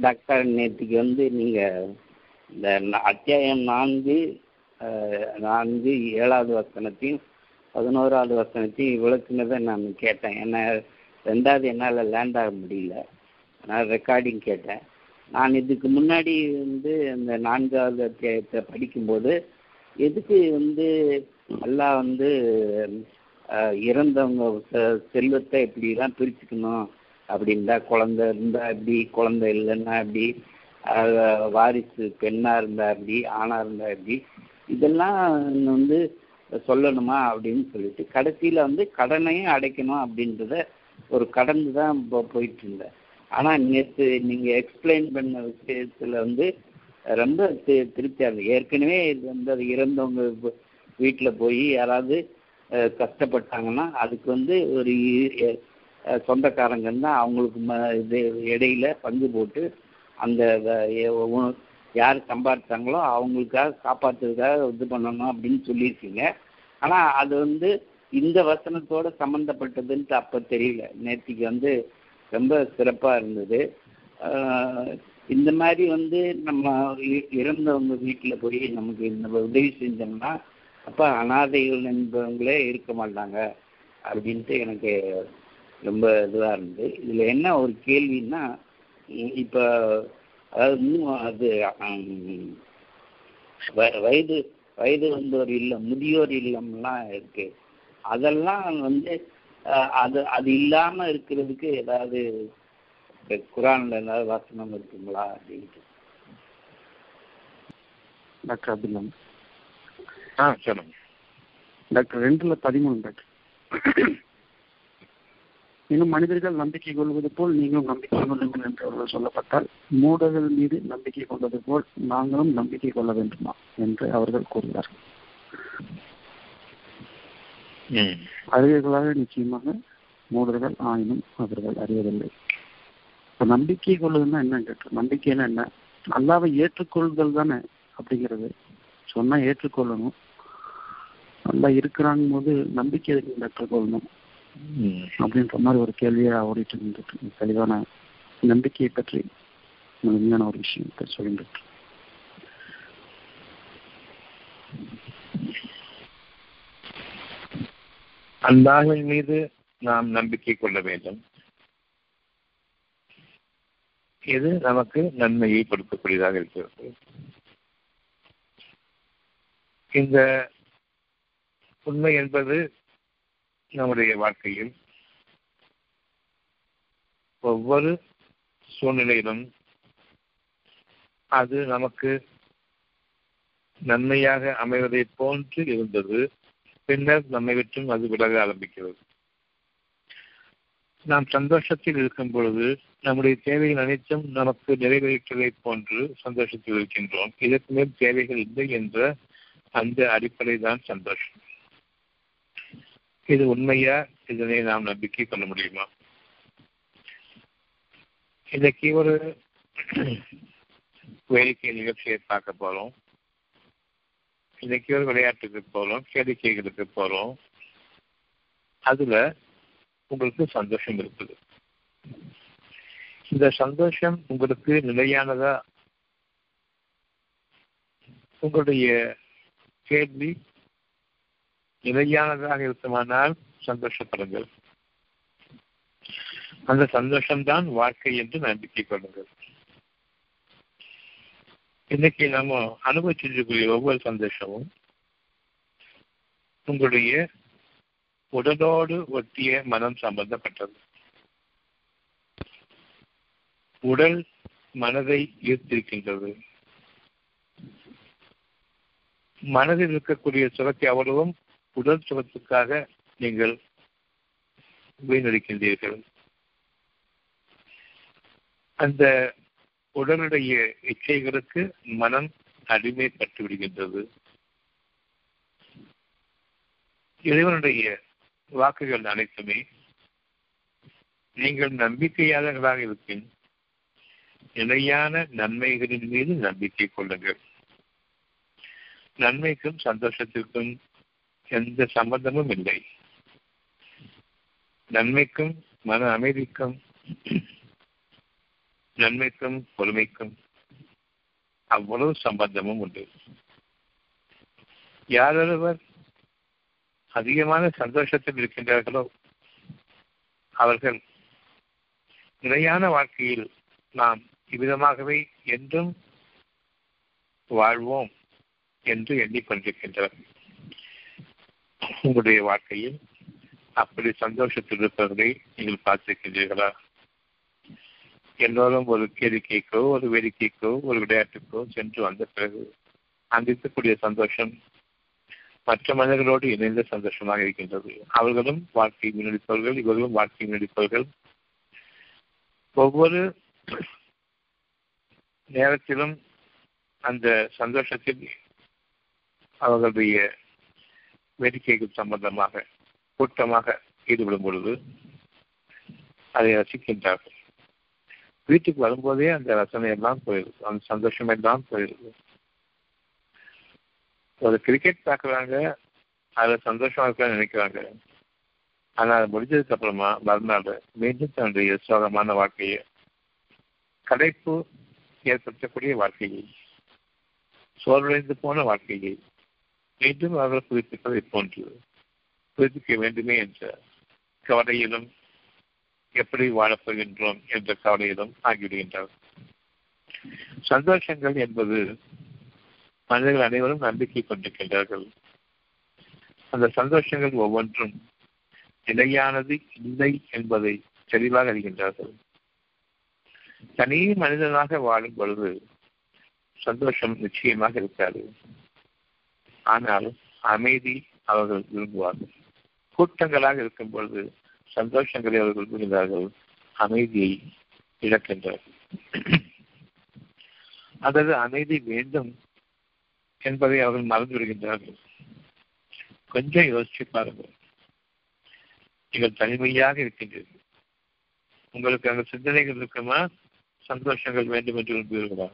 Doctor நேற்றுக்கு வந்து நீங்கள் இந்த அத்தியாயம் நான்கு நான்கு ஏழாவது வசனத்தையும் பதினோராவது வசனத்தையும் விளக்குனதை நான் கேட்டேன். என்ன ரெண்டாவது என்னால் லேண்ட் ஆக முடியல. நான் ரெக்கார்டிங் கேட்டேன். நான் இதுக்கு முன்னாடி வந்து அந்த நான்காவது அத்தியாயத்தை படிக்கும்போது எதுக்கு வந்து எல்லாம் வந்து இறந்தவங்க செ- செல்வத்தை இப்படிலாம் பிரிச்சுக்கணும்? அப்படி இருந்தால் குழந்தை இருந்தால் இப்படி குழந்தை இல்லைன்னா இப்படி வாரிசு பெண்ணாக இருந்தால் இப்படி ஆணாக இருந்தா இப்படி இதெல்லாம் வந்து சொல்லணுமா அப்படின்னு சொல்லிட்டு கடைசியில் வந்து கடனையும் அடைக்கணும் அப்படின்றத ஒரு கடந்து தான் போ- போயிட்டு இருந்தேன் ஆனால் நேற்று நீங்கள் எக்ஸ்பிளைன் பண்ண விஷயத்தில் வந்து ரொம்ப திருப்தியாக இருந்தது ஏற்கனவே இது வந்து அது இறந்தவங்க வீட்டில் போய் யாராவது கஷ்டப்பட்டாங்கன்னா அதுக்கு வந்து ஒரு சொந்தக்காரங்க தான் அவங்களுக்கு ம இது இடையில பங்கு போட்டு அந்த யார் சம்பாதிச்சாங்களோ அவங்களுக்காக காப்பாற்றுறதுக்காக இது பண்ணணும் அப்படின்னு சொல்லியிருக்கீங்க. ஆனால் அது வந்து இந்த வசனத்தோட சம்மந்தப்பட்டதுன்ட்டு அப்போ தெரியல. நேற்றுக்கு வந்து ரொம்ப சிறப்பாக இருந்தது. இந்த மாதிரி வந்து நம்ம இறந்தவங்க வீட்டில் போய் நமக்கு இந்த உதவி செஞ்சோம்னா அப்போ அனாதைகள் என்பவங்களே இருக்க மாட்டாங்க அப்படின்ட்டு எனக்கு ரொம்ப இதுவாக இருந்தது. இதில் என்ன ஒரு கேள்வின்னா இப்போ அதாவது இன்னும் அது வயது வயது வந்தோர் இல்லம் முதியோர் இல்லம்லாம் இருக்கு. அதெல்லாம் வந்து அது அது இல்லாமல் இருக்கிறதுக்கு ஏதாவது குரானில் ஏதாவது வசனம் இருக்குங்களா அப்படின்ட்டு. டாக்டர் அப்துல்லாம் ஆ சொல்லுங்க. டாக்டர் ரெண்டுல பதிமூணு டாக்டர். இன்னும் மனிதர்கள் நம்பிக்கை கொள்வது போல் நீங்களும் நம்பிக்கை கொள்ளுங்கள் என்று அவர்கள் சொல்லப்பட்டால் மூடர்கள் மீது நம்பிக்கை கொண்டது போல் நாங்களும் நம்பிக்கை கொள்ள வேண்டுமா என்று அவர்கள் கூறுகிறார்கள். ம். அறிவர்களாக நிச்சயமாக மூடர்கள் ஆயினும் அவர்கள் அறிவதில்லை இப்ப நம்பிக்கை கொள்வதுன்னா என்ன கேட்டு நம்பிக்கைன்னா என்ன? அல்லாவை ஏற்றுக்கொள்தல் தானே அப்படிங்கிறது. சொன்னா ஏற்றுக்கொள்ளணும். நல்லா இருக்கிறாங்க போது நம்பிக்கை ஏற்றுக்கொள்ளணும் அப்படின்ற மாதிரி ஒரு கேள்வியா ஓடிட்டு இருந்துட்டு தெளிவான நம்பிக்கையை பற்றி முழுமையான ஒரு விஷயத்தை சொல்லிட்டு அல்லாஹின் மீது நாம் நம்பிக்கை கொள்ள வேண்டும். இது நமக்கு நன்மையை கொடுக்கக்கூடியதாக இருக்கிறது. இந்த உண்மை என்பது நம்முடைய வாழ்க்கையில் ஒவ்வொரு சூழ்நிலையிலும் அது நமக்கு நன்மையாக அமைவதை போன்று இருந்தது. பின்னர் நம்மை விட்டும் அது விலக ஆரம்பிக்கிறது. நாம் சந்தோஷத்தில் இருக்கும் பொழுது நம்முடைய தேவைகள் அனைத்தும் நமக்கு நிறைவேற்றதைப் போன்று சந்தோஷத்தில் இருக்கின்றோம். இதற்கு மேல் தேவைகள் இல்லை என்ற அந்த அடிப்படை தான் சந்தோஷம். இது உண்மையா? இதனை நாம் நம்பிக்கை கொள்ள முடியுமா? இன்னைக்கு ஒரு வேடிக்கை நிகழ்ச்சியை பார்க்க போறோம். இன்னைக்கு ஒரு விளையாட்டுக்கு போறோம் கேளிக்கைகளுக்கு போறோம். அதுல உங்களுக்கு சந்தோஷம் இருக்குது. இந்த சந்தோஷம் உங்களுக்கு நிலையானதா? உங்களுடைய கேள்வி நிலையானதாக இருக்குமானால் சந்தோஷப்படுங்கள். அந்த சந்தோஷம்தான் வாழ்க்கை என்று நம்பிக்கை கொள்ளுங்கள். இன்னைக்கு நம்ம அனுபவிச்சிருக்கக்கூடிய ஒவ்வொரு சந்தோஷமும் உங்களுடைய உடலோடு ஒட்டிய மனம் சம்பந்தப்பட்டது. உடல் மனதை ஈர்த்திருக்கின்றது. மனதில் இருக்கக்கூடிய சுரத்தை அவ்வளவும் உடல் சுகத்துக்காக நீங்கள் வீணடிக்கின்றீர்கள். அந்த உடலுடைய இச்சைகளுக்கு மனம் அடிமைப்பட்டு விடுகின்றது இறைவனுடைய வாக்குகள் அனைத்துமே நீங்கள் நம்பிக்கையாளர்களாக இருப்பின் நிலையான நன்மைகளின் மீது நம்பிக்கை கொள்ளுங்கள். நன்மைக்கும் சந்தோஷத்திற்கும் எந்த சம்பந்தமும் இல்லை. நன்மைக்கும் மன அமைதிக்கும் நன்மைக்கும் பொறுமைக்கும் அவ்வளவு சம்பந்தமும் உண்டு. யாரொருவர் அதிகமான சந்தோஷத்தில் இருக்கின்றார்களோ அவர்கள் நிலையான வாழ்க்கையில் நாம் இவ்விதமாகவே என்றும் வாழ்வோம் என்று எண்ணிக்கொண்டிருக்கின்றனர். உங்களுடைய வாழ்க்கையில் அப்படி சந்தோஷத்தில் இருப்பவர்களை நீங்கள் பார்த்திருக்கின்றீர்களா எல்லோரும் ஒரு கேளிக்கைக்கோ ஒரு வேடிக்கைக்கோ ஒரு விளையாட்டுக்கோ சென்று வந்த பிறகு அங்கிருக்கக்கூடிய சந்தோஷம் மற்ற மனிதர்களோடு இணைந்த சந்தோஷமாக இருக்கின்றது. அவர்களும் வாழ்க்கை முன்னெடுப்பவர்கள் இவர்களும் வாழ்க்கை முன்னெடுப்பவர்கள். ஒவ்வொரு நேரத்திலும் அந்த சந்தோஷத்தில் அவர்களுடைய வேடிக்கைகள் சம்பந்தமாக கூட்டமாக ஈடுபடும் பொழுது அதை ரசிக்கின்றார்கள். வீட்டுக்கு வரும்போதே அந்த ரசனை எல்லாம் போயிடுது அந்த சந்தோஷம் எல்லாம் போயிடுது ஒரு கிரிக்கெட் பார்க்குறாங்க அதில் சந்தோஷமா இருக்கான்னு நினைக்கிறாங்க. ஆனால் அது முடிஞ்சதுக்கு அப்புறமா மறுநாள் மீண்டும் தன்னுடைய சோகமான வாழ்க்கையை கடைப்பு ஏற்படுத்தக்கூடிய வாழ்க்கையை சோர்வடைந்து போன வாழ்க்கையை மீண்டும் அவர்கள் புதுப்பிப்பதை போன்று புதுப்பிக்க வேண்டுமே என்ற கவலையிலும் எப்படி வாழப்போகின்றோம் என்ற கவலையிலும் ஆகிவிடுகின்றனர் சந்தோஷங்கள் என்பது மனிதர்கள் அனைவரும் நம்பிக்கை கொண்டிருக்கின்றார்கள். அந்த சந்தோஷங்கள் ஒவ்வொன்றும் நிலையானது இல்லை என்பதை தெளிவாக அறிகின்றார்கள். தனி மனிதனாக வாழும் பொழுது சந்தோஷம் நிச்சயமாக இருக்காது. ஆனால் அமைதி அவர்கள் விரும்புவார்கள். கூட்டங்களாக இருக்கும் பொழுது சந்தோஷங்களை அவர்கள் விரும்புகிறார்கள். அமைதியை இழக்கின்றார்கள். அதாவது அமைதி வேண்டும் என்பதை அவர்கள் மறந்து விடுகின்றார்கள். கொஞ்சம் யோசிச்சு பாருங்கள். நீங்கள் தனிமையாக இருக்கின்றீர்கள். உங்களுக்கு அந்த சிந்தனைகள் இருக்குமா? சந்தோஷங்கள் வேண்டும் என்று விரும்புவீர்களா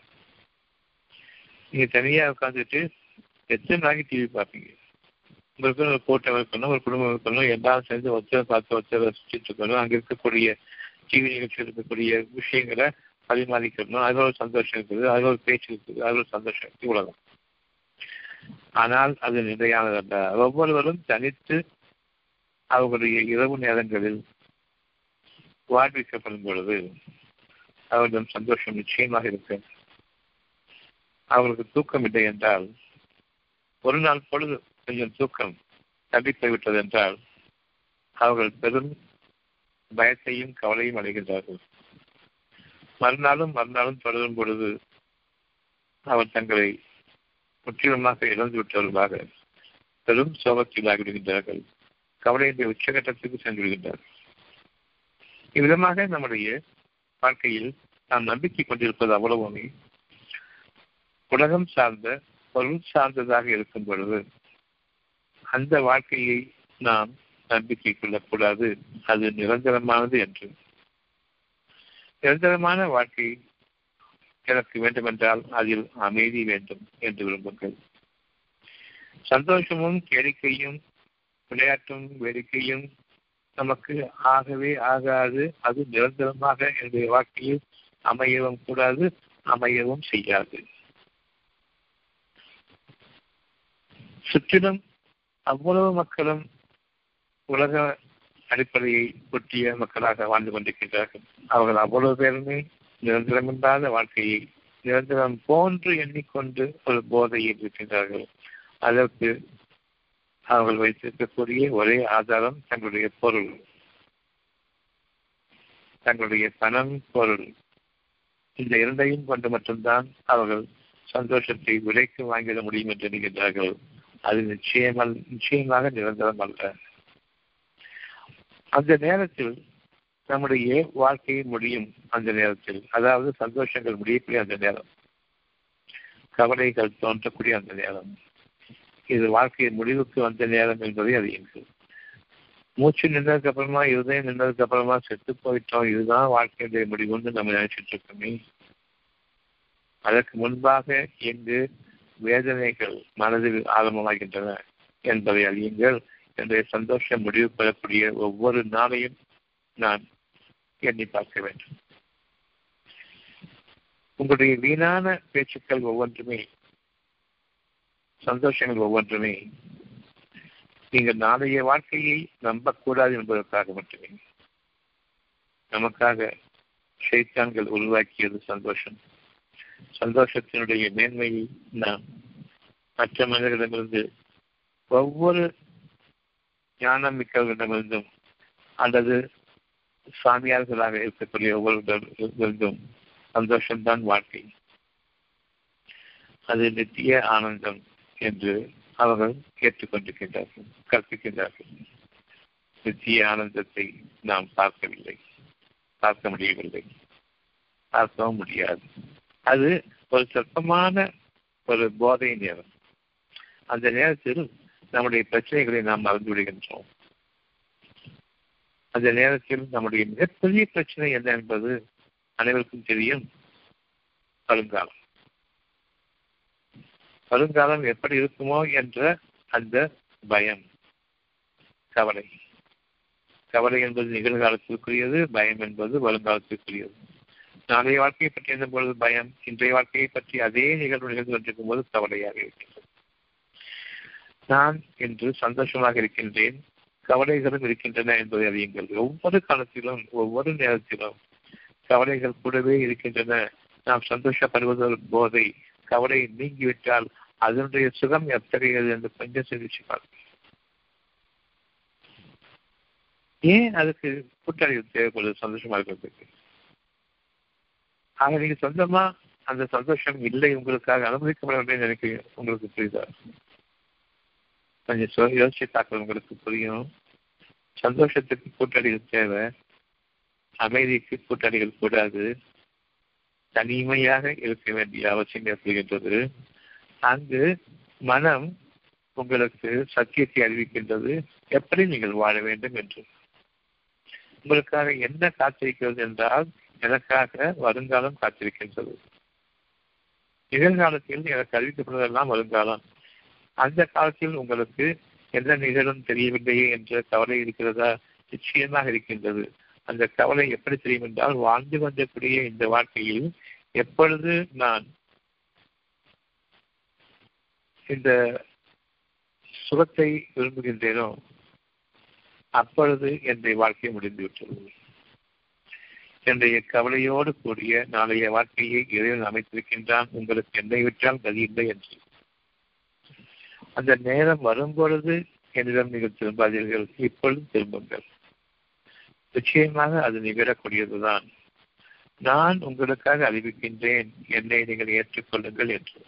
நீங்க தனியா உட்காந்துட்டு எத்தனை நாளைக்கு டிவி பார்ப்பீங்க? உங்களுக்கு ஒரு கூட்டம் இருக்கணும் ஒரு குடும்பம் இருக்கணும் எல்லாரும் சேர்ந்து ஒருத்தர் பார்த்து ஒருத்தர் ரசிச்சுட்டு இருக்கணும். அங்கே இருக்கக்கூடிய டிவி நிகழ்ச்சியில் இருக்கக்கூடிய விஷயங்களை பரிமாறிக்கணும். அதில் ஒரு சந்தோஷம் இருக்குது அதில் ஒரு பேச்சு இருக்குது அதில் ஒரு சந்தோஷம் இருக்குது உலகம் ஆனால் அது நிலையானதல்ல ஒவ்வொருவரும் தனித்து அவர்களுடைய இரவு நேரங்களில் வாழ்விக்கப்படும் பொழுது அவர்களிடம் சந்தோஷம் நிச்சயமாக இருக்கு. அவர்களுக்கு தூக்கம் இல்லை என்றால் ஒரு நாள் பொழுது கொஞ்சம் தூக்கம் தள்ளிப்போய்விட்டது என்றால் அவர்கள் பெரும் பயத்தையும் கவலையும் அடைகின்றார்கள். மறுநாளும் மறுநாளும் தொடரும் பொழுது அவர் தங்களை முற்றிலுமாக இழந்து விட்டவர்களாக பெரும் சோகத்தில் ஆகிவிடுகின்றார்கள். கவலையினுடைய உச்சகட்டத்துக்கு சென்று விடுகின்றார்கள் இவ்விதமாக நம்முடைய வாழ்க்கையில் நாம் நம்பிக்கை கொண்டிருப்பது அவ்வளவுமே. உலகம் சார்ந்த பொருள் சார்ந்ததாக இருக்கும் பொழுது அந்த வாழ்க்கையை நாம் நம்பிக்கை கொள்ளக்கூடாது. அது நிரந்தரமானது என்று. நிரந்தரமான வாழ்க்கை எனக்கு வேண்டுமென்றால் அதில் அமைதி வேண்டும் என்று விரும்புங்கள். சந்தோஷமும் கேளிக்கையும் விளையாட்டும் வேடிக்கையும் நமக்கு ஆகவே ஆகாது. அது நிரந்தரமாக என்னுடைய வாழ்க்கையில் அமையவும் கூடாது அமையவும் செய்யாது. சுற்றிலும் அவ்வளவு மக்களும் உலக அடிப்படையை ஒட்டிய மக்களாக வாழ்ந்து கொண்டிருக்கின்றார்கள். அவர்கள் அவ்வளவு பேருமே நிரந்தரமில்லாத வாழ்க்கையை நிரந்தரம் போன்று எண்ணிக்கொண்டு ஒரு போதையில் இருக்கின்றார்கள் அதற்கு அவர்கள் வைத்திருக்கக்கூடிய ஒரே ஆதாரம் தங்களுடைய பொருள். தங்களுடைய பணம் பொருள். இந்த இரண்டையும் கொண்டு மட்டும்தான் அவர்கள் சந்தோஷத்தை விலைக்கு வாங்கிட முடியும் என்று நினைக்கின்றார்கள். அது நிச்சயமல் நிச்சயமாக நிரந்தரம் அல்ல. அந்த நேரத்தில் நம்முடைய வாழ்க்கையை முடியும் அந்த நேரத்தில். அதாவது சந்தோஷங்கள் முடியக்கூடிய அந்த நேரம். கவலைகள் தோன்றக்கூடிய அந்த நேரம். இது வாழ்க்கையின் முடிவுக்கு வந்த நேரம் என்பதை அறியுங்கள் மூச்சு நின்றதுக்கு அப்புறமா இருதயம் நின்றதுக்கு அப்புறமா செத்து போயிட்டோம். இதுதான் வாழ்க்கையுடைய முடிவுன்னு நம்ம நினைச்சிட்டு இருக்கோமே. அதற்கு முன்பாக இங்கு வேதனைகள் மனதில் ஆழமாகின்றன என்பதை அறியுங்கள். என்னுடைய சந்தோஷம் முடிவு பெறக்கூடிய ஒவ்வொரு நாளையும் நான் எண்ணி பார்க்க வேண்டும். உங்களுடைய வீணான பேச்சுக்கள் ஒவ்வொன்றுமே சந்தோஷங்கள் ஒவ்வொன்றுமே நீங்கள் நாளைய வாழ்க்கையை நம்பக்கூடாது என்பதற்காக மட்டுமே நமக்காக சைத்தான்கள் உருவாக்கியது சந்தோஷம். சந்தோஷத்தினுடைய மேன்மையை நாம் மற்ற மனிதர்களிடமிருந்து ஒவ்வொரு ஞானம் மிக்கவர்களிடமிருந்தும் அல்லது சாமியார்களாக இருக்கக்கூடிய ஒவ்வொருவரிடமிருந்தும் சந்தோஷம்தான் வாழ்க்கை. அது நித்திய ஆனந்தம் என்று அவர்கள் கேட்டுக்கொண்டிருக்கின்றார்கள் கற்பிக்கின்றார்கள். நித்திய ஆனந்தத்தை நாம் பார்க்கவில்லை பார்க்க முடியவில்லை. பார்க்கவும் முடியாது. அது ஒரு சொற்பமான ஒரு போதை நேரம். அந்த நேரத்தில் நம்முடைய பிரச்சனைகளை நாம் மறந்து விடுகின்றோம். அந்த நேரத்தில் நம்முடைய மிகப்பெரிய பிரச்சனை என்ன என்பது அனைவருக்கும் தெரியும். வருங்காலம். வருங்காலம் எப்படி இருக்குமோ என்ற அந்த பயம். கவலை. கவலை என்பது நிகழ்காலத்திற்குரியது பயம் என்பது வருங்காலத்திற்குரியது. நாளைய வாழ்க்கையை பற்றி எந்த பொழுது பயம் இன்றைய வாழ்க்கையை பற்றி அதே நிகழ்வு நிகழ்ந்து கொண்டிருக்கும் போது கவலையாக இருக்கின்றது நான் இன்று சந்தோஷமாக இருக்கின்றேன் கவலைகளும் இருக்கின்றன என்பதை அறியுங்கள். ஒவ்வொரு காலத்திலும் ஒவ்வொரு நேரத்திலும் கவலைகள் கூடவே இருக்கின்றன. நாம் சந்தோஷப்படுவதற்கு போதை கவலை நீங்கிவிட்டால் அதனுடைய சுகம் எத்தகையது என்று கொஞ்சம் சிந்திச்சு பார்க்க ஏன் அதுக்கு கூட்டாளிகள் தேவைப்படுது சந்தோஷமா இருக்கிறதுக்கு? ஆக நீங்க சொந்தமா அந்த சந்தோஷம் இல்லை உங்களுக்காக அனுமதிக்கப்பட வேண்டும் நினைக்கிறீங்க. உங்களுக்கு புரியுதா? கொஞ்சம் யோசிச்சு தாக்கல் உங்களுக்கு புரியும். சந்தோஷத்துக்கு கூட்டாளிகள் தேவை. அமைதிக்கு கூட்டாளிகள் கூடாது. தனிமையாக இருக்க வேண்டிய அவசியம் ஏற்படுகின்றது. அங்கு மனம் உங்களுக்கு சத்தியத்தை அறிவிக்கின்றது. எப்படி நீங்கள் வாழ வேண்டும் என்று. உங்களுக்காக என்ன காத்திருக்கிறது என்றால் எனக்காக வருங்காலம் காத்திருக்கின்றது? நிகழ்காலத்தில் எனக்கு அறிவிக்கப்படுவதெல்லாம் வருங்காலம். அந்த காலத்தில் உங்களுக்கு எந்த நிகழும் தெரியவில்லையே என்ற கவலை இருக்கிறதா? நிச்சயமாக இருக்கின்றது. அந்த கவலை எப்படி தெரியும் என்றால் வாழ்ந்து வந்தக்கூடிய இந்த வாழ்க்கையில் எப்பொழுது நான் இந்த சுகத்தை விரும்புகின்றேனோ அப்பொழுது என்னுடைய வாழ்க்கை முடிந்துவிட்டது. என்னுடைய கவலையோடு கூடிய நாளைய வாழ்க்கையை இறைவன் அமைத்திருக்கின்றான். உங்களுக்கு என்னை விட்டால் கதி இல்லை என்று. அந்த நேரம் வரும்பொழுது என்னிடம் நீங்கள் திரும்பாதீர்கள். இப்பொழுது திரும்புங்கள். நிச்சயமாக அது நிகழக்கூடியதுதான். நான் உங்களுக்காக அறிவிக்கின்றேன். என்னை நீங்கள் ஏற்றுக்கொள்ளுங்கள் என்று.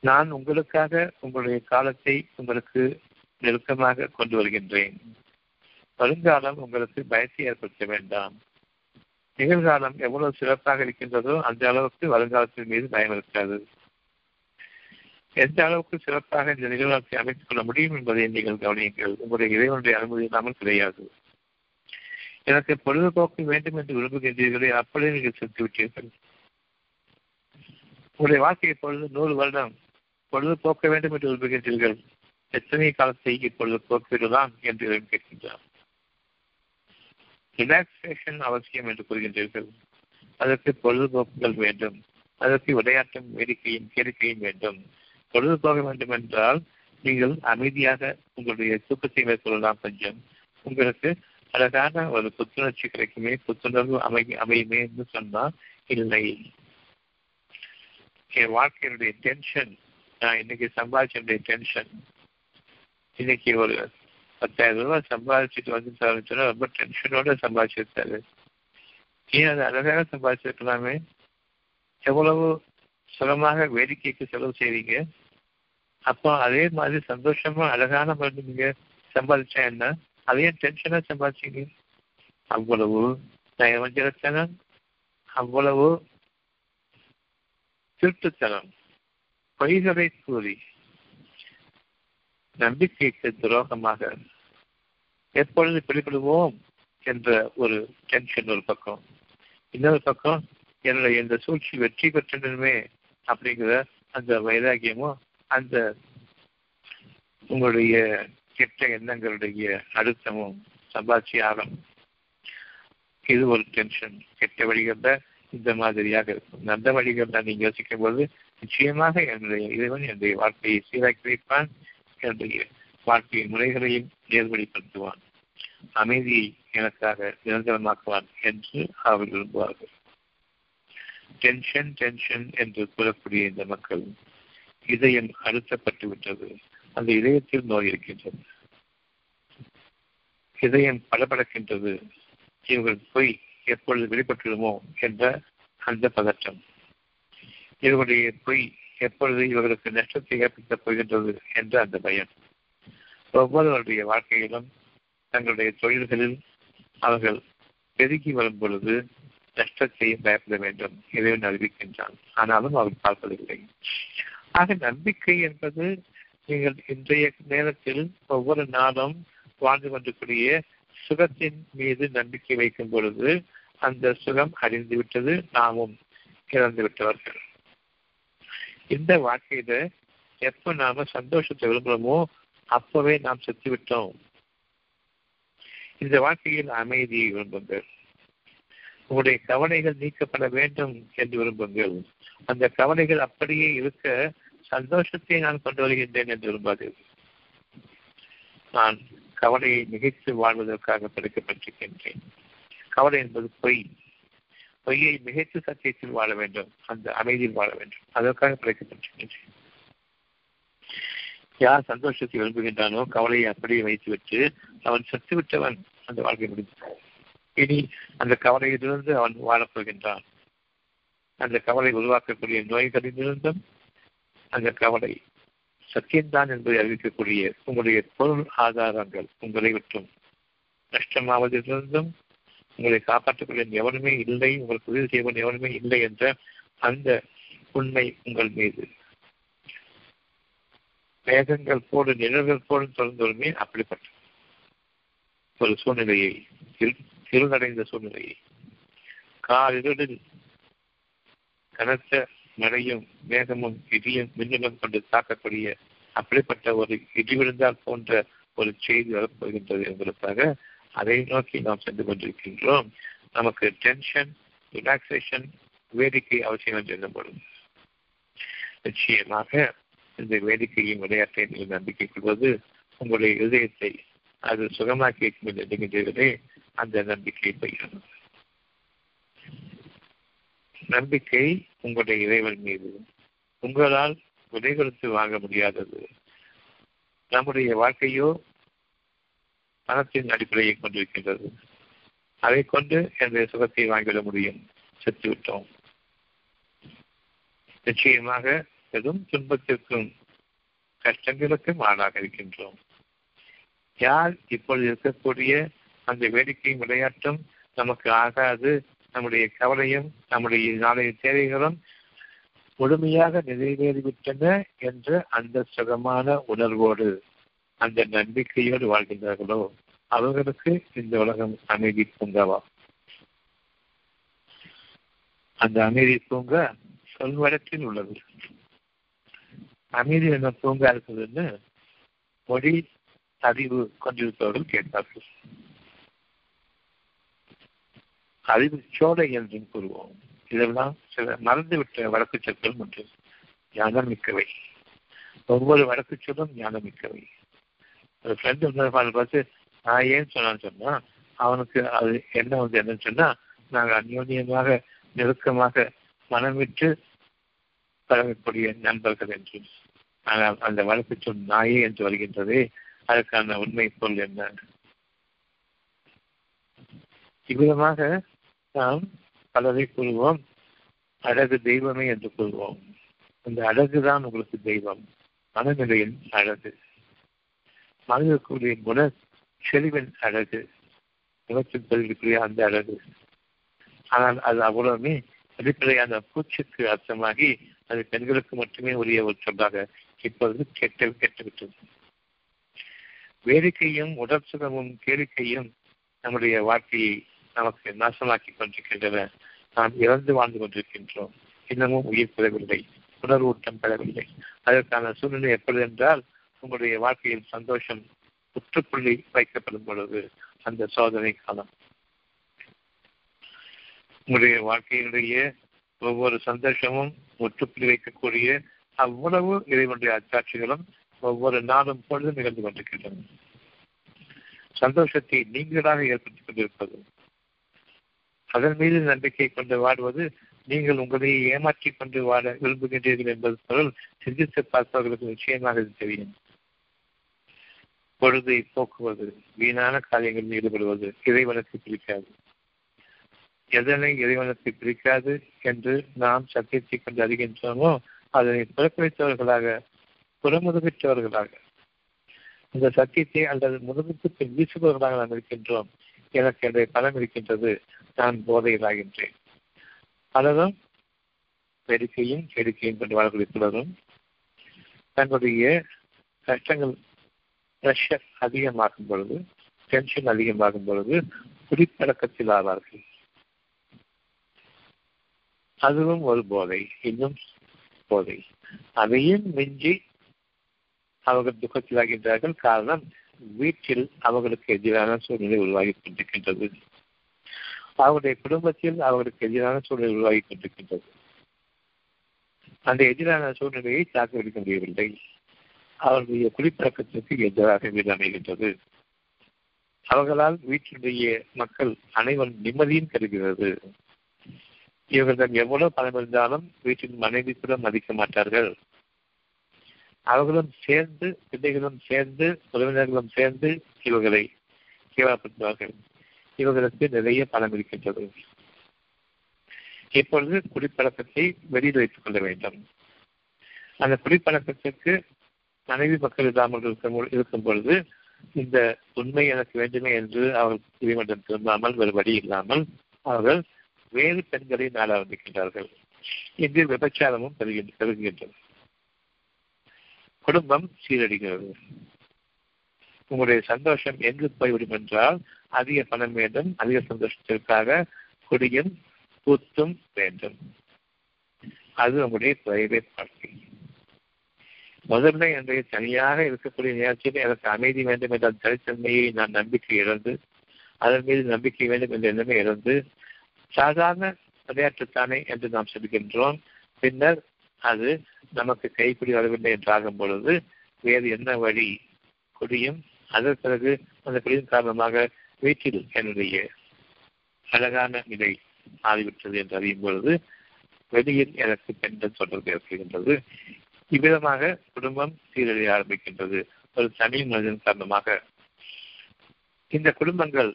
நான் உங்களுக்காக உங்களுடைய காலத்தை உங்களுக்கு நெருக்கமாக கொண்டு வருகின்றேன். வருங்காலம் உங்களுக்கு பயத்தை ஏற்படுத்த வேண்டாம். நிகழ்காலம் எவ்வளவு சிறப்பாக இருக்கின்றதோ அந்த அளவுக்கு வருங்காலத்தின் மீது பயம் இருக்காது. எந்த அளவுக்கு சிறப்பாக இந்த நிகழ்காலத்தை அமைத்துக் கொள்ள முடியும் என்பதை நீங்கள் கவனியுங்கள். உங்களுடைய இறைவனுடைய அனுமதி இல்லாமல் கிடையாது. எனக்கு பொழுதுபோக்கு வேண்டும் என்று விரும்புகின்றீர்களே அப்படியே நீங்கள் சென்று விட்டீர்கள். உங்களுடைய வாழ்க்கை இப்பொழுது நூறு வருடம் பொழுது போக்க வேண்டும் என்று விரும்புகின்றீர்கள். எத்தனை காலத்தை இப்பொழுது போக்குவீர்களாம் என்று கேட்கின்றார். ரிலாக்ஸேஷன் அவசியம் என்று கூறுகின்றீர்கள். அதற்கு பொழுதுபோக்குகள் வேண்டும். அதற்கு விளையாட்டும் வேடிக்கையும் கேளிக்கையும் வேண்டும். பொழுதுபோக வேண்டும் என்றால் நீங்கள் அமைதியாக உங்களுடைய தூக்கத்தை மேற்கொள்ளலாம் கொஞ்சம். உங்களுக்கு அழகான ஒரு புத்துணர்ச்சி கிடைக்குமே புத்துணர்வு அமை அமையுமே என்று சொன்னால் இல்லை. என் வாழ்க்கையினுடைய டென்ஷன் நான் இன்னைக்கு சம்பாதிச்ச டென்ஷன் இன்னைக்கு ஒரு பத்தாயிரம் ரூபாய் சம்பாதிச்சுட்டு வந்து சொன்னா ரொம்ப டென்ஷனோட சம்பாதிச்சிருக்காரு. ஏன் அது அழகாக சம்பாதிச்சிருக்கலாமே? எவ்வளவு சுலமாக வேடிக்கைக்கு செலவு செய்வீங்க அப்போ அதே மாதிரி சந்தோஷமா அழகான மருந்து நீங்க சம்பாதிச்சா என்ன? அதையும் டென்ஷனா சம்பாதிச்சீங்க. அவ்வளவு நயவஞ்சகத்தனம் அவ்வளவு திருட்டுத்தனம். பொய்களை கூறி நம்பிக்கைக்கு துரோகமாக எப்பொழுது பிடிபடுவோம் என்ற ஒரு டென்ஷன் ஒரு பக்கம். இன்னொரு பக்கம் என்னுடைய இந்த சூழ்ச்சி வெற்றி பெற்றனுமே அப்படிங்கிற அந்த வைராகியமும் அந்த உங்களுடைய கெட்ட எண்ணங்களுடைய அழுத்தமும் சம்பாட்சி இது ஒரு டென்ஷன் கெட்ட வழிகள்ல இந்த மாதிரியாக இருக்கும். நல்ல வழிகள்ல நீங்க யோசிக்கும் போது நிச்சயமாக என்னுடைய இறைவன் என்னுடைய வாழ்க்கையை சீராக்கி வைப்பான். என்னுடைய வாழ்க்கை முறைகளையும் நேர்வழிப்படுத்துவான். அமைதியை எனக்காக நிரந்தரமாக்குவான் என்று அவர்கள் விரும்புவார்கள். டென்ஷன் டென்ஷன் என்று கூறக்கூடிய இந்த மக்கள் இதயம் அழுத்தப்பட்டு விட்டது. அந்த இதயத்தில் நோய் இருக்கின்றது. இதயம் படபடக்கின்றது. இவர்கள் பொய் எப்பொழுது வெளிப்பட்டுவிடுமோ என்ற அந்த பதற்றம் இவருடைய பொய் எப்பொழுது இவர்களுக்கு நஷ்டத்தை ஏற்படுத்தப் போகின்றது என்ற அந்த பயம். ஒவ்வொருவருடைய வாழ்க்கையிலும் தங்களுடைய தொழில்களில் அவர்கள் பெருகி வரும் பொழுது நஷ்டத்தையும் பயப்பட வேண்டும் இறைவன் அறிவிக்கின்றான். ஆனாலும் அவர் பார்ப்பதில்லை. ஆக நம்பிக்கை என்பது நீங்கள் இன்றைய நேரத்தில் ஒவ்வொரு நாளும் வாழ்ந்து கொண்டிருக்கூடிய சுகத்தின் மீது நம்பிக்கை வைக்கும் பொழுது அந்த சுகம் அறிந்துவிட்டது நாமும் இறந்து விட்டவர்கள் இந்த வாழ்க்கையில எப்ப நாம சந்தோஷத்தை விரும்புகிறோமோ அப்பவே நாம் செத்து விட்டோம் இந்த வாழ்க்கையில் அமைதியை விரும்புங்கள். உங்களுடைய கவலைகள் நீக்கப்பட வேண்டும் என்று விரும்புங்கள். அந்த கவலைகள் அப்படியே இருக்க சந்தோஷத்தை நான் கொண்டு வருகின்றேன் என்று விரும்பாதீர்கள் நான் கவலையை நிகழ்த்து வாழ்வதற்காக படைக்கப்பட்டிருக்கின்றேன். கவலை என்பது பொய். பொய்யை மிகைத்து சத்தியத்தில் வாழ வேண்டும். அந்த அமைதியில் வாழ வேண்டும். அதற்காக படைக்கப்பட்டிருக்கின்றேன் யார் சந்தோஷத்தை விரும்புகின்றானோ கவலையை அப்படியே வைத்துவிட்டு அவன் சத்து விட்டவன் அந்த வாழ்க்கை முடிந்து இனி அந்த கவலையிலிருந்து அவன் வாழப்போகின்றான் அந்த கவலை உருவாக்கக்கூடிய நோய்களிலிருந்தும் அந்த கவலை சத்தியம்தான் என்பதை அறிவிக்கக்கூடிய உங்களுடைய பொருள் ஆதாரங்கள் உங்களை விட்டும். நஷ்டமாவதிலிருந்தும் உங்களை காப்பாற்றக்கூடிய எவனுமே இல்லை உங்களுக்கு உதவி செய்வன் எவனுமே இல்லை என்ற அந்த உண்மை உங்கள் மீது. மேகங்கள் போடு நிழல்கள் போடு தொடர்ந்தோருமே அப்படிப்பட்ட ஒரு சூழ்நிலையை இருளடைந்த சூழ்நிலையை. காலிருளில் கனத்த மழையும் மேகமும் இடியும் மின்னலும் கொண்டு தாக்கக்கூடிய அப்படிப்பட்ட ஒரு இடி விழுந்தால் போன்ற ஒரு செய்தி வரப்போகின்றது என்பதற்காக அதை நோக்கி நாம் சென்று கொண்டிருக்கின்றோம். நமக்கு டென்ஷன் ரிலாக்ஸேஷன் வேடிக்கை அவசியம் என்று எண்ணப்படும். நிச்சயமாக இந்த வேடிக்கையும் விளையாட்டை நீங்கள் நம்பிக்கை கொள்வது உங்களுடைய இதயத்தை அது சுகமாக்கி வைக்கும் என்று எண்ணுகின்றீர்களே அந்த நம்பிக்கையை பயிரும் நம்பிக்கை உங்களுடைய இறைவன் மீது. உங்களால் விலை கொடுத்து வாங்க முடியாதது. நம்முடைய வாழ்க்கையோ பணத்தின் அடிப்படையை கொண்டிருக்கின்றது அதை கொண்டு என்னுடைய சுகத்தை வாங்கிவிட முடியும். செத்துவிட்டோம். நிச்சயமாக பெரும் துன்பத்திற்கும் கஷ்டங்களுக்கும் ஆளாக இருக்கின்றோம். யார் இப்பொழுது இருக்கக்கூடிய அந்த வேடிக்கையும் விளையாட்டும் நமக்கு ஆகாது. நம்முடைய கவலையும் நம்முடைய நாளைய தேவைகளும் முழுமையாக நிறைவேறிவிட்டன என்ற அந்த சுகமான உணர்வோடு அந்த நம்பிக்கையோடு வாழ்கின்றார்களோ அவர்களுக்கு இந்த உலகம் அமைதி பூங்காவா? அந்த அமைதி பூங்கா சொல்வடத்தில் உள்ளது. அமைதி என்ன பூங்கா இருக்குதுன்னு மொழி அறிவு கொண்டிருப்பவர்கள் கேட்பார்கள். அறிவு சோலை என்றும் கூறுவோம். இதெல்லாம் சில மறந்துவிட்ட வழக்கு சொற்கள் ஒன்று ஞானம் மிக்கவை ஒவ்வொரு வழக்கு சொல்லும் ஞானமிக்கவை. ஃப்ரெண்டு இன்னொரு பார்த்து நான் ஏன் சொன்னான்னு சொன்னா அவனுக்கு அது என்ன வந்து என்னன்னு சொன்னா நாங்கள் அந்யோன்யமாக நெருக்கமாக மனமிட்டு பழகக்கூடிய நண்பர்கள் என்று ஆனால் அந்த வழக்கு சொல் நாயே என்று வருகின்றதே. அதற்கான உண்மை பொருள் என்ன? இவ்விதமாக நாம் பலரை கூறுவோம். அழகு தெய்வமே என்று கூறுவோம். அந்த அழகுதான் உங்களுக்கு தெய்வம். மனநிலையின் அழகு. மனதிற்குரிய குண செழிவின் அழகு முகத்தில் பதிவிக்கூடிய அந்த அழகு. ஆனால் அது அவ்வளவுமே அடிப்படையான பூச்சிக்கு அர்த்தமாகி அது பெண்களுக்கு மட்டுமே உரிய ஒரு சொல்லாக இப்பொழுது கேட்டு கெட்டுவிட்டது. வேடிக்கையும் உடற்சுகமும் கேளிக்கையும் நம்முடைய வாழ்க்கையை நமக்கு நாசமாக்கி கொண்டிருக்கின்றன. நாம் இறந்து வாழ்ந்து கொண்டிருக்கின்றோம். இன்னமும் உயிர் பெறவில்லை உணர்வூட்டம் பெறவில்லை. அதற்கான சூழ்நிலை எப்பொழுது என்றால் உங்களுடைய வாழ்க்கையில் சந்தோஷம் முற்றுப்புள்ளி வைக்கப்படும் பொழுது அந்த சோதனை காலம். உங்களுடைய வாழ்க்கையினுடைய ஒவ்வொரு சந்தோஷமும் முற்றுப்புள்ளி வைக்கக்கூடிய அவ்வளவு இறைவனுடைய அச்சாட்சிகளும் ஒவ்வொரு நாளும் பொழுதும் நிகழ்ந்து கொண்டிருக்கின்றன. சந்தோஷத்தை நீங்களாக ஏற்படுத்திக் கொண்டிருப்பது. அதன் மீது நம்பிக்கை கொண்டு வாடுவது நீங்கள் உங்களை ஏமாற்றிக் கொண்டு வாழ விரும்புகின்றீர்கள் என்பது பொருள் சிந்தித்து பார்ப்பவர்களுக்கு நிச்சயமாக இது தெரியும். பொழுதை போக்குவது வீணான காரியங்களில் ஈடுபடுவது இறைவனுக்கு பிடிக்காது. எதனை இறைவனுக்கு பிடிக்காது என்று நாம் சத்தியத்தை கொண்டு அறிகின்றோமோ அதனை புறக்கணித்தவர்களாக புறமுதுகிட்டவர்களாக இந்த சத்தியத்தை அல்லது முதுகுக்கு வீசுபவர்களாக நாம் இருக்கின்றோம். எனக்கு என்னுடைய பலம் இருக்கின்றது நான் போதையிலாகின்றேன். பலரும் வேடிக்கையும் வேடிக்கையும் கொண்டு வாழக்கூடிய சிலரும் தன்னுடைய கஷ்டங்கள் ப்ரெஷர் அதிகமாகும் பொழுது டென்ஷன் அதிகமாகும் பொழுது குடிப்பழக்கத்தில் ஆவார்கள் அதுவும் ஒரு போதை இன்னும் போதை. அதையும் மிஞ்சி அவர்கள் துக்கத்திலாகின்றார்கள். காரணம் வீட்டில் அவர்களுக்கு எதிரான சூழ்நிலை உருவாகி கொண்டிருக்கின்றது. அவருடைய குடும்பத்தில் அவர்களுக்கு எதிரான சூழ்நிலை உருவாகி கொண்டிருக்கின்றது. அந்த எதிரான சூழ்நிலையை தாக்குப்பிடிக்க முடியவில்லை அவர்களுடைய குடிப்பழக்கத்திற்கு எதிராக வீடு அமைகின்றது. அவர்களால் வீட்டினுடைய மக்கள் அனைவரும் நிம்மதியும் தருகிறது. இவர்களிடம் எவ்வளவு பணம் இருந்தாலும் வீட்டின் மனைவி கூட மதிக்க மாட்டார்கள். அவர்களும் சேர்ந்து பிள்ளைகளும் சேர்ந்து உறவினர்களும் சேர்ந்து இவர்களை கேவலப்படுத்துவார்கள். இவர்களுக்கு நிறைய பணம் இருக்கின்றது. இப்பொழுது குடிப்பழக்கத்தை வெளியில் வைத்துக் கொள்ள வேண்டும். அந்த குடிப்பழக்கத்திற்கு மனைவி மக்கள் இல்லாமல் இருக்கும் இருக்கும் பொழுது இந்த உண்மை எனக்கு வேண்டுமே என்று அவர்கள் நீதிமன்றம் திரும்பாமல் வேறு வழி இல்லாமல் அவர்கள் வேறு பெண்களை நாட ஆரம்பிக்கின்றார்கள் இங்கு விபச்சாரமும் பெருகின்றது குடும்பம் சீரடிகிறது உங்களுடைய சந்தோஷம் எங்கு போய்விடும் என்றால் அதிக பணம் வேண்டும் அதிக சந்தோஷத்திற்காக குடியும் கூத்தும் வேண்டும். அது உங்களுடைய பிரைவேட் வாழ்க்கை முதல்ல என்னுடைய தனியாக இருக்கக்கூடிய நேரத்தில் எனக்கு அமைதி வேண்டும் என்ற தனித்தன்மையை நான் நம்பிக்கை இழந்து அதன் மீது நம்பிக்கை வேண்டும் என்ற எண்ணமே இழந்து சாதாரண விளையாட்டுத்தானே என்று நாம் சொல்கின்றோம். பின்னர் அது நமக்கு கைப்பிடி வரவில்லை என்றாகும் பொழுது வேறு என்ன வழி? குடியும். அதன் பிறகு அந்த குடியின் காரணமாக வீட்டில் என்னுடைய அழகான நிலை மாறிவிட்டது என்று அறியும் பொழுது வெளியில் எனக்கு பெண்கள் தொடர்பு ஏற்படுகின்றது. இவ்விதமாக குடும்பம் சீரழிய ஆரம்பிக்கின்றது. ஒரு தனி மனிதன் காரணமாக இந்த குடும்பங்கள்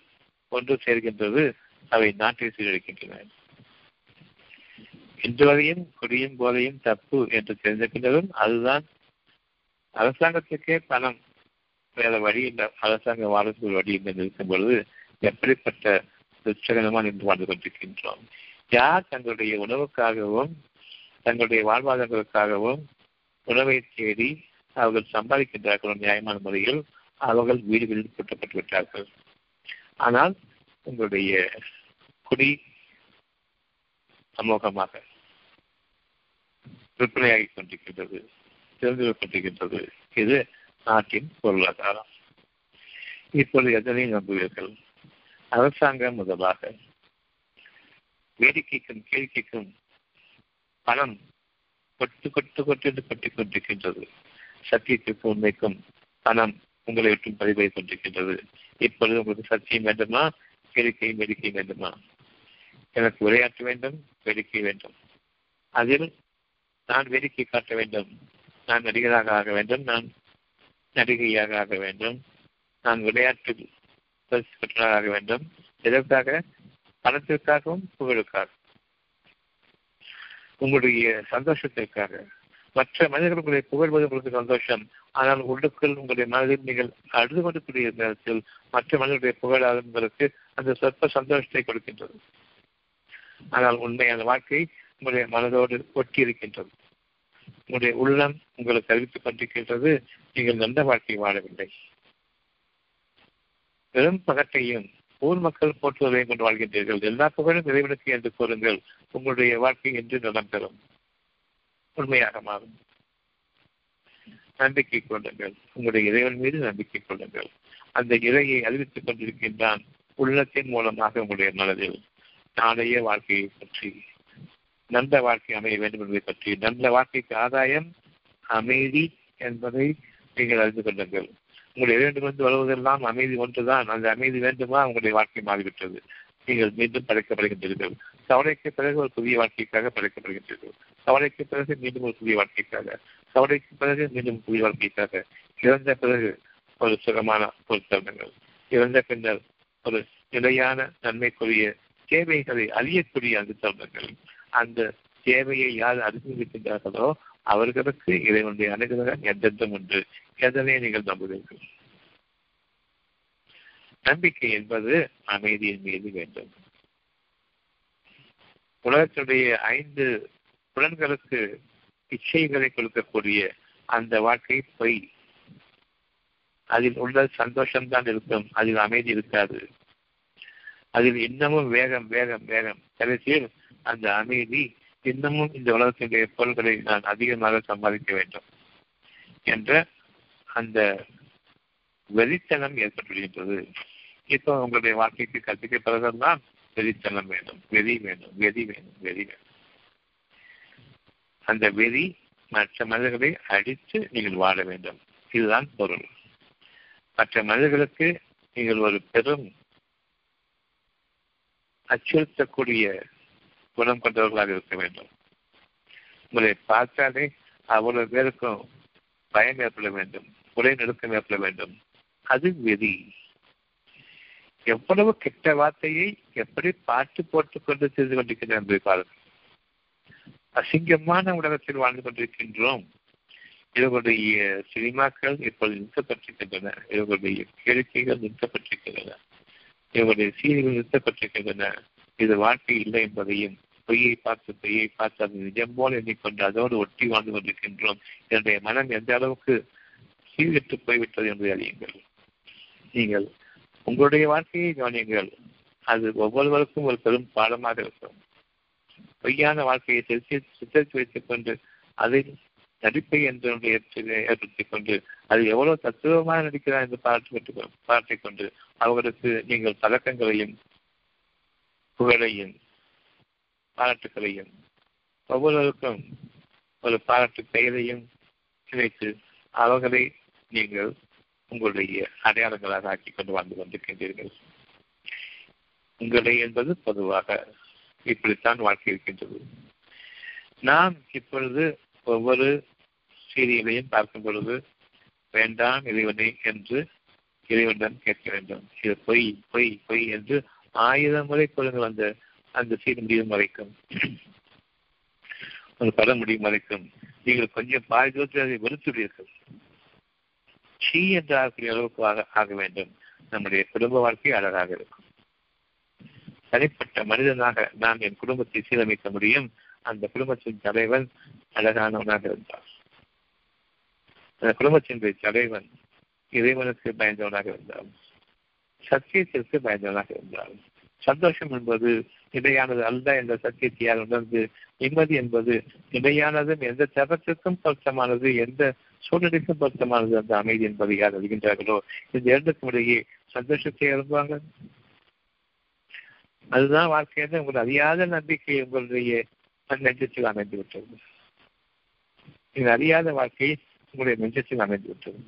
ஒன்று சேர்கின்றது அவை நாட்டை சீரழிக்கின்றன. இன்று வரையும் குடியும் போதையும் தப்பு என்று தெரிந்திருக்கின்றதும் அதுதான் அரசாங்கத்துக்கே பணம் வேற வழி இல்லை அரசாங்க வாரத்தில் வழி என்று இருக்கும் பொழுது எப்படிப்பட்ட துச்சகனமாக நின்று வாழ்ந்து கொண்டிருக்கின்றோம். யார் தங்களுடைய உணவுக்காகவும் தங்களுடைய வாழ்வாதாரங்களுக்காகவும் உணவை தேடி அவர்கள் சம்பாதிக்கின்றார்கள் நியாயமான முறையில் அவர்கள் வீடுகளில் கூட்டப்பட்டு விட்டார்கள். ஆனால் உங்களுடைய குடி சமூகமாக விற்பனையாகிக் கொண்டிருக்கின்றது திறந்து கொண்டிருக்கின்றது. இது நாட்டின் பொருளாதாரம். இப்பொழுது எதனை நம்புவீர்கள்? அரசாங்கம் முதலாக வேடிக்கைக்கும் கேளிக்கைக்கும் பணம் கொட்டு கொட்டு கொட்டு என்று கொட்டி கொண்டிருக்கின்றது சத்தியத்திற்கும் உண்மைக்கும் பணம் உங்களை விட்டும் பதிவை கொண்டிருக்கின்றது. இப்பொழுது உங்களுக்கு சத்தியம் வேண்டுமா? கேளிக்கை வேடிக்கை வேண்டுமா? எனக்கு விளையாட்டு வேண்டும் வேடிக்கை வேண்டும். அதில் நான் வேடிக்கை காட்ட வேண்டும். நான் நடிகராக ஆக வேண்டும். நான் நடிகையாக ஆக வேண்டும். நான் விளையாட்டு பரிசு ஆக வேண்டும். எதற்காக? பணத்திற்காகவும் புகழுக்காக. உங்களுடைய சந்தோஷத்திற்காக மற்ற மனிதர்கள் உங்களை புகழ்வது உங்களுக்கு சந்தோஷம். ஆனால் உள்ளுக்குள் உங்களுடைய மனதில் நீங்கள் அழுது கொண்டிருக்கிற நேரத்தில் மற்ற மனிதர்களுடைய புகழால் உங்களுக்கு அந்த சொற்ப சந்தோஷத்தை கொடுக்கின்றது. ஆனால் உண்மையான வாழ்க்கை உங்களுடைய மனதோடு ஒட்டி இருக்கின்றது. உங்களுடைய உள்ளம் உங்களுக்கு அறிவித்துக் கொண்டிருக்கின்றது. நீங்கள் நல்ல வாழ்க்கை வாழவில்லை. பெரும் பகட்டையும் ஊர் மக்கள் போற்றுவதையும் கொண்டு வாழ்கின்றீர்கள். எல்லா புகழும் இறைவனுக்கு என்று கூறுங்கள். உங்களுடைய வாழ்க்கை என்று நலம் பெறும் உண்மையாக மாறும். நம்பிக்கை கொள்ளுங்கள். உங்களுடைய இறைவன் மீது நம்பிக்கை கொள்ளுங்கள். அந்த இறையை அறிவித்துக் கொண்டிருக்கின்றான் உள்ளத்தின் மூலமாக உங்களுடைய மனதில். நாளைய வாழ்க்கையை பற்றி நல்ல வாழ்க்கை அமைய வேண்டும் என்பதை பற்றி நல்ல வாழ்க்கைக்கு ஆதாயம் அமைதி என்பதை நீங்கள் அறிந்து கொள்ளுங்கள். உங்களுடைய இறைவனிடமிருந்து வருவதெல்லாம் அமைதி ஒன்றுதான். அந்த அமைதி வேண்டுமா? உங்களுடைய வாழ்க்கை மாறிவிட்டது. நீங்கள் மீண்டும் படைக்கப்படுகின்றீர்கள். கவலைக்கு பிறகு ஒரு புதிய வாழ்க்கைக்காக படைக்கப்படுகின்றீர்கள். கவலைக்கு பிறகு மீண்டும் ஒரு புதிய வாழ்க்கைக்காக. கவலைக்கு பிறகு மீண்டும் புதிய வாழ்க்கைக்காக. இறந்த பிறகு ஒரு சுகமான ஒரு தருணங்கள் இறந்த பின்னர் ஒரு நிலையான நன்மைக்குரிய தேவைகளை அறியக்கூடிய அந்த தருணங்கள். அந்த தேவையை யார் அறிந்திருக்கின்றார்களோ அவர்களுக்கு இறைவனுடைய அனுகிரகம் எந்தெந்தம் உண்டு எதனை நீங்கள் நம்புவீர்கள். நம்பிக்கை என்பது அமைதியின் மீது வேண்டும். உலகத்துடைய ஐந்து புலன்களுக்கு இச்சைகளை கொடுக்கக்கூடிய அந்த வாழ்க்கை பொய். அதில் உள்ள சந்தோஷம்தான் இருக்கும் அதில் அமைதி இருக்காது. அதில் இன்னமும் வேகம் வேகம் வேகம். கடைசியில் அந்த அமைதி இன்னமும் இந்த உலகத்தினுடைய பொருள்களை நான் அதிகமாக சம்பாதிக்க வேண்டும் என்ற அந்த வெறித்தனம் ஏற்பட்டுவிடுகின்றது இப்போ உங்களுடைய வாழ்க்கைக்கு கற்பிக்கப்படுவதுதான் வெறித்தனம் வேண்டும். வெறி வேண்டும். வெறி வேண்டும். வெறி வேண்டும். அந்த வெறி மற்ற மனிதர்களை அடித்து நீங்கள் வாழ வேண்டும். இதுதான் பொருள். மற்ற மனிதர்களுக்கு நீங்கள் ஒரு பெரும் அச்சுறுத்தக்கூடிய குணம் கொண்டவர்களாக இருக்க வேண்டும். உங்களை பார்த்தாலே அவ்வளவு பேருக்கும் பயம் ஏற்பட வேண்டும். குறை நெருக்கம் ஏற்பட வேண்டும். அது வெறி எவ்வளவு கெட்ட வார்த்தையை எப்படி பாட்டு போட்டுக் கொண்டு செய்து கொண்டிருக்கின்றன என்பதை பாருங்கள். அசிங்கமான உலகத்தில் வாழ்ந்து கொண்டிருக்கின்றோம். இவர்களுடைய சினிமாக்கள் இப்பொழுது நிறுத்தப்பட்டிருக்கின்றன. இவர்களுடைய கேளிக்கைகள் நிறுத்தப்பட்டிருக்கின்றன. இவர்களுடைய சீனிகள் நிறுத்தப்பட்டிருக்கின்றன. இது வாழ்க்கை இல்லை என்பதையும் பொய்யை பார்த்து பொய்யை பார்த்து அது நிஜம் போல் எண்ணிக்கொண்டு அதோடு ஒட்டி வாழ்ந்து கொண்டிருக்கின்றோம். என்னுடைய மனம் எந்த அளவுக்கு சீர்கெட்டு போய்விட்டது என்பதை அறியுங்கள். நீங்கள் உங்களுடைய வாழ்க்கையை கவனியுங்கள். அது ஒவ்வொருவருக்கும் ஒரு பெரும் பாடமாக இருக்கும். பொய்யான வாழ்க்கையை சித்தரித்து வைத்துக் கொண்டு அதில் நடிப்பை என்று ஏற்படுத்திக் கொண்டு அது எவ்வளவு தத்துவமாக நடிக்கிறார் என்று பாராட்டு பாராட்டிக் கொண்டு அவர்களுக்கு நீங்கள் பழக்கங்களையும் புகழையும் பாராட்டுகளையும் ஒவ்வொருவருக்கும் ஒரு பாராட்டு பெயரையும் கிடைத்து அவர்களை நீங்கள் உங்களுடைய அடையாளங்களாக ஆக்கி கொண்டு வாழ்ந்து கொண்டிருக்கின்றீர்கள். உங்களை என்பது பொதுவாக இப்படித்தான் வாழ்க்கை இருக்கின்றது. நாம் இப்பொழுது ஒவ்வொரு சீரியலையும் பார்க்கும் பொழுது வேண்டாம் இறைவனை என்று இறைவனிடம் கேட்க வேண்டும். இது பொய் பொய் பொய் என்று ஆயிரம் முறை கொள்ளுங்கள் அந்த அந்த சீர் முடியும் வரைக்கும் ஒரு படம் முடியும் வரைக்கும் நீங்கள் கொஞ்சம் பாதி தூரத்தில் அதை வெறுத்துள்ளீர்கள் சீ என்று ஆகக்கூடிய அளவுக்கு ஆக ஆக வேண்டும். நம்முடைய குடும்ப வாழ்க்கை அழகாக இருக்கும். தனிப்பட்ட மனிதனாக நான் என் குடும்பத்தை சீரமைக்க முடியும். அந்த குடும்பத்தின் தலைவன் அழகானவனாக இருந்தார். அந்த குடும்பத்தின் தலைவன் இறைவனுக்கு பயந்தவனாக இருந்தார். சத்தியத்திற்கு பயந்தவனாக இருந்தார். சந்தோஷம் என்பது நிலையானது அல்ல என்ற சத்தியத்தை யார் உணர்ந்து நிம்மதி என்பது நிலையானதும் எந்த தரத்திற்கும் பொருத்தமானது எந்த சூழ்நிலைக்கும் பொருத்தமானது அந்த அமைதி என்பதை யார் அறிகின்றார்களோ இந்த இரண்டுக்கும் இடையே சந்தோஷத்தை எழுப்புவாங்க அதுதான் வாழ்க்கையில உங்கள் அறியாத நம்பிக்கை உங்களுடைய நெஞ்சத்தில் அமைந்து விட்டது. நீங்கள் அறியாத வாழ்க்கை உங்களுடைய நெஞ்சத்தில் அமைந்து விட்டது.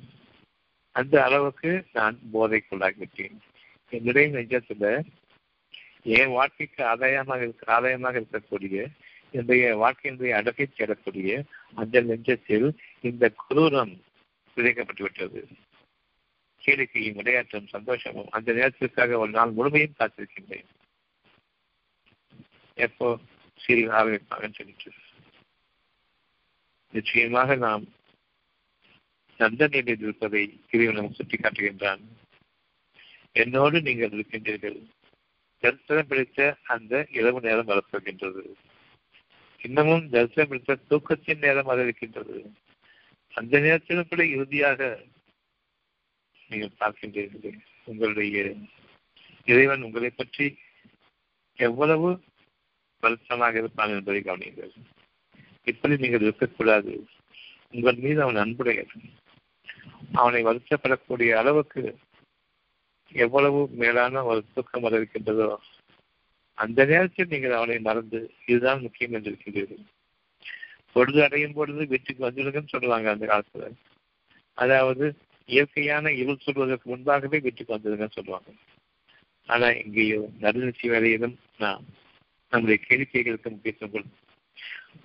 அந்த அளவுக்கு நான் போதைக்குள்ளாகிவிட்டேன். என்னுடைய நெஞ்சத்துல என் வாழ்க்கைக்கு ஆதாயமாக இருக்க ஆதாயமாக இருக்கக்கூடிய என்னுடைய வாழ்க்கையினுடைய அடக்கை சேரக்கூடிய அந்த நெஞ்சத்தில் இந்த குரூரம் விதைக்கப்பட்டு விட்டது. கேளிக்கையும் விளையாட்டும் சந்தோஷமும் அந்த நேரத்திற்காக ஒரு நாள் முழுமையும் காத்திருக்கின்றேன். எப்போ சீரியல் ஆரம்பிப்பாங்கன்னு சொல்லிட்டு. நிச்சயமாக நாம் நல்ல நிலையில் இருப்பதை இறைவன் நமக்கு சுட்டி காட்டுகின்றான் என்னோடு நீங்கள் இருக்கின்றீர்கள். தரிசனம் பிடித்த அந்த இரவு நேரம் வரப்போகின்றது. இன்னமும் தரிசனம் பிடித்த தூக்கத்தின் நேரம் வர இருக்கின்றது. அந்த நேரத்திலும் கூட இறுதியாக நீங்கள் பார்க்கின்றீர்கள் உங்களுடைய இறைவன் உங்களை பற்றி எவ்வளவு வருத்தமாக இருப்பான் என்பதை கவனியுங்கள். இப்படி நீங்கள் இருக்கக்கூடாது. உங்கள் மீது அவன் அன்புடைய அவனை வருத்தப்படக்கூடிய அளவுக்கு எவ்வளவு மேலான ஒரு தூக்கம் வரவிருக்கின்றதோ அந்த நேரத்தில் நீங்கள் அவனை மறந்து இதுதான் முக்கியம் என்று இருக்கின்றீர்கள் பொழுது அடையும் பொழுது வீட்டுக்கு வந்துடுங்கன்னு சொல்லுவாங்க அந்த காலத்துல. அதாவது இயற்கையான இருள் சொல்வதற்கு முன்பாகவே வீட்டுக்கு வந்துடுங்கன்னு சொல்லுவாங்க. ஆனா இங்கேயோ நடுநிச்சி வேலையிலும் நாம் நம்முடைய கேளிக்கைகளுக்கு முக்கியத்துவம் கொடுத்து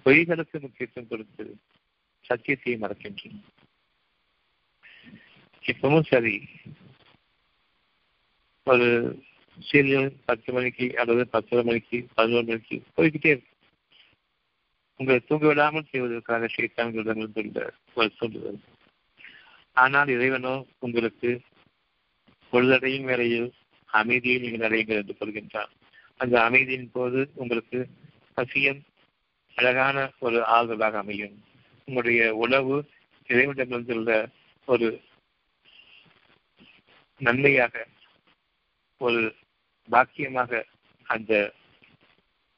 பொய்களுக்கு முக்கியத்துவம் கொடுத்து சத்தியத்தையும் மறக்கின்றோம். இப்பவும் சரி ஒரு சீரியல் பத்து மணிக்கு அல்லது பத்தரை மணிக்கு பதினோரு மணிக்கு போய்கிட்டே இருக்கு. உங்களை தூங்க விடாமல் செய்வதற்காக சைத்தான்களிடமிருந்து ஒரு சொல்லுதல் ஆனால் இறைவனோ உங்களுக்கு பொழுதடையும் வேளையில் அமைதியை நீங்கள் அடையுங்கள் என்று சொல்கின்றான் அந்த அமைதியின் போது உங்களுக்கு பசியம் அழகான ஒரு ஆறுதலாக அமையும். உங்களுடைய உணவு இறைவனிடமிருந்துள்ள ஒரு நன்மையாக ஒரு பாக்கியமாக அந்த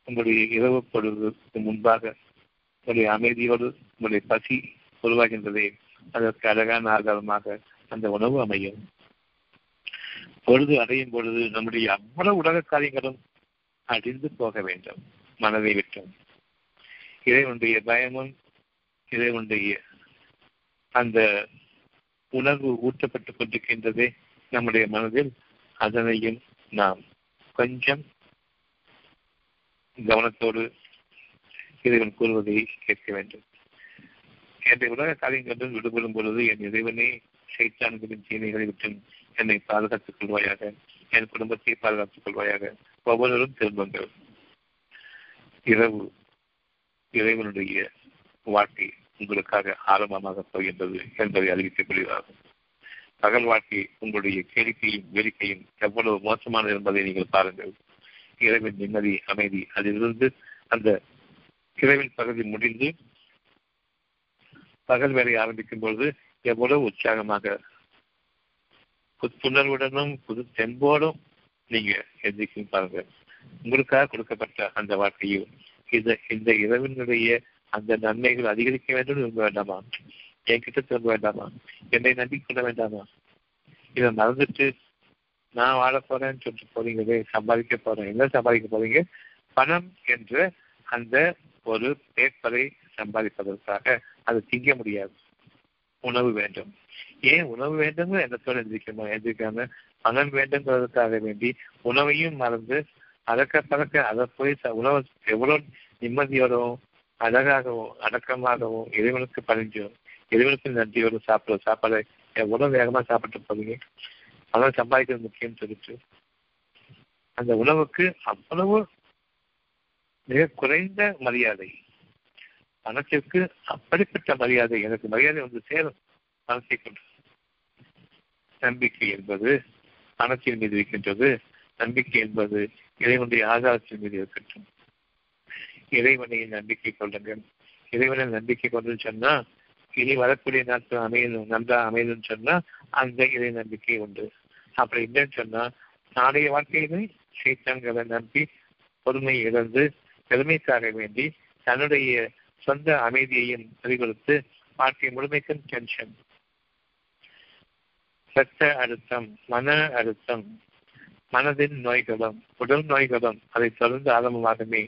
உங்களுடைய இரவு பொழுதுக்கு முன்பாக உங்களுடைய அமைதியோடு உங்களுடைய பசி உருவாகின்றதே. அதற்கு அழகான ஆதாரமாக அந்த உணவு அமையும். பொழுது அடையும் பொழுது நம்முடைய அவ்வளவு உலக காரியங்களும் அழிந்து போக வேண்டும். மனதை விட்டோம் இறைவனுடைய பயமும் இறைவனுடைய அந்த உணர்வு ஊட்டப்பட்டுக் கொண்டிருக்கின்றதே நம்முடைய மனதில் அதனையும் நாம் கொஞ்சம் கவனத்தோடு இறைவன் கூறுவதை கேட்க வேண்டும். என்னை உலக காரியங்களுடன் விடுபடும் பொழுது என் இறைவனே சைத்தான்களின் சீனைகளை விட்டு என்னை பாதுகாத்துக் கொள்வாயாக என் குடும்பத்தை பாதுகாத்துக் கொள்வாயாக. ஒவ்வொருவரும் திரும்புங்கள். இரவு இறைவனுடைய வாழ்க்கை உங்களுக்காக ஆரம்பமாக போகின்றது என்பதை அறிவிக்கப்படுகிறார்கள் பகல் வாழ்க்கை உங்களுடைய கேளிக்கையும் வேடிக்கையும் எவ்வளவு மோசமானது என்பதை நீங்கள் பாருங்கள். இரவின் நிம்மதி அமைதி. அதிலிருந்து அந்த இரவின் பகுதி முடிந்து பகல் வேலை ஆரம்பிக்கும் பொழுது எவ்வளவு உற்சாகமாக புத்துணர்வுடனும் புது தெம்போடும் நீங்க எந்திரிக்கும் பாருங்க. உங்களுக்காக கொடுக்கப்பட்ட அந்த வாழ்க்கையில் இந்த இந்த இரவினுடைய அந்த நன்மைகள் அதிகரிக்க வேண்டும் விரும்ப வேண்டாமா? என்கிட்ட திரும்ப வேண்டாமா? என்னை நம்பிக்கொள்ள வேண்டாமா? இதை மறந்துட்டு நான் வாழ போறேன்னு சொல்லிட்டு போறீங்களே சம்பாதிக்க போறேன். என்ன சம்பாதிக்க போறீங்க? பணம் என்ற அந்த ஒரு பேப்பரை சம்பாதிப்பதற்காக அதை திங்க முடியாது. உணவு வேண்டும். ஏன் உணவு வேண்டும் எண்ணத்தோடு எந்திரிக்கணும்? எந்திரிக்காம பணம் வேண்டுங்கிறதுக்காக வேண்டி உணவையும் மறந்து அடக்க பறக்க அதை போய் உணவு எவ்வளவு நிம்மதியோடவும் அழகாகவும் அடக்கமாகவும் இறைவனுக்கு பணிஞ்சும். இறைவனுக்கு நன்றியோடு சாப்பிட்ற சாப்பாடு எவ்வளவு வேகமா சாப்பிட்டு போவீங்க. பணம் சம்பாதிக்கிறது முக்கியம் சொல்லிட்டு அந்த உணவுக்கு அவ்வளவு மிக குறைந்த மரியாதை. பணத்திற்கு அப்படிப்பட்ட மரியாதை எனக்கு மரியாதை வந்து சேரும். பணத்தை கொண்டு. நம்பிக்கை என்பது பணத்தின் மீது இருக்கின்றது. நம்பிக்கை என்பது இறைவனுடைய ஆதாரத்தின் மீது இருக்கட்டும். இறைவனையின் நம்பிக்கை கொள்ளுங்கள். இறைவனை நம்பிக்கை கொண்டு சொன்னா இனி வரக்கூடிய நாட்கள் அமையணும் நன்றா அமையணும்னு சொன்னா அந்த இறை நம்பிக்கை உண்டு. அப்படி இல்லைன்னு சொன்னா நாளைய வாழ்க்கையிலே சீத்தங்களை நம்பி பொறுமை இழந்து பெருமைக்காக வேண்டி தன்னுடைய சொந்த அமைதியையும் பறிகொடுத்து வாழ்க்கை முழுமைக்கும் டென்ஷன் ரத்த அழுத்தம் மன அழுத்தம் மனதின் நோய்களும் உடல் நோய்களும் அதை தொடர்ந்து ஆரம்பமாகவே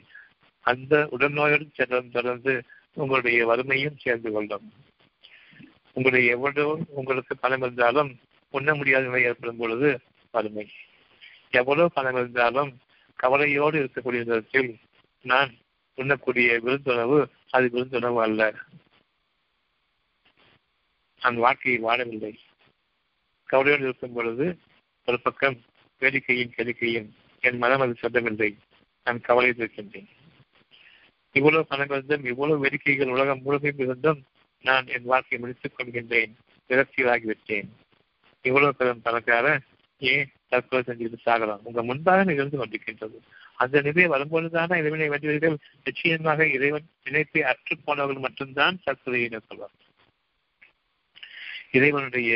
அந்த உடல் நோயோடு தொடர்ந்து உங்களுடைய வறுமையும் சேர்ந்து கொள்ளும். உங்களுடைய எவ்வளவு உங்களுக்கு பணம் இருந்தாலும் உண்ண முடியாத நிலை ஏற்படும் பொழுது வறுமை. எவ்வளவு பணம் இருந்தாலும் கவலையோடு இருக்கக்கூடிய விதத்தில் நான் உண்ணக்கூடிய விருந்துணவு அது விருந்துணவு அல்ல. நான் வாழ்க்கையை வாழவில்லை. கவலையோடு இருக்கும் பொழுது ஒரு பக்கம் வேடிக்கையும் கெடுக்கையும் என் மனம் அது சொல்லவில்லை. நான் கவலையில் இருக்கின்றேன். இவ்வளவு பணம் இருந்தும் இவ்வளவு வேடிக்கைகள் உலகம் முழுமையும் இருந்தும் நான் என் வாழ்க்கையை முடித்துக் கொள்கின்றேன் விரக்தியாகிவிட்டேன் இவ்வளவு பெரும் பணக்கார ஏன் தற்கொலை செஞ்சுட்டு சாகலாம். உங்க முன்பாக நிகழ்ந்து கொண்டிருக்கின்றது. அந்த நிலை வரும்பொழுதான இறைவனை வேண்டியவர்கள் நிச்சயமாக இறைவன் நினைப்பை அற்று போனவர்கள் மட்டும்தான் தற்கொலையை மேற்கொள்வார் இறைவனுடைய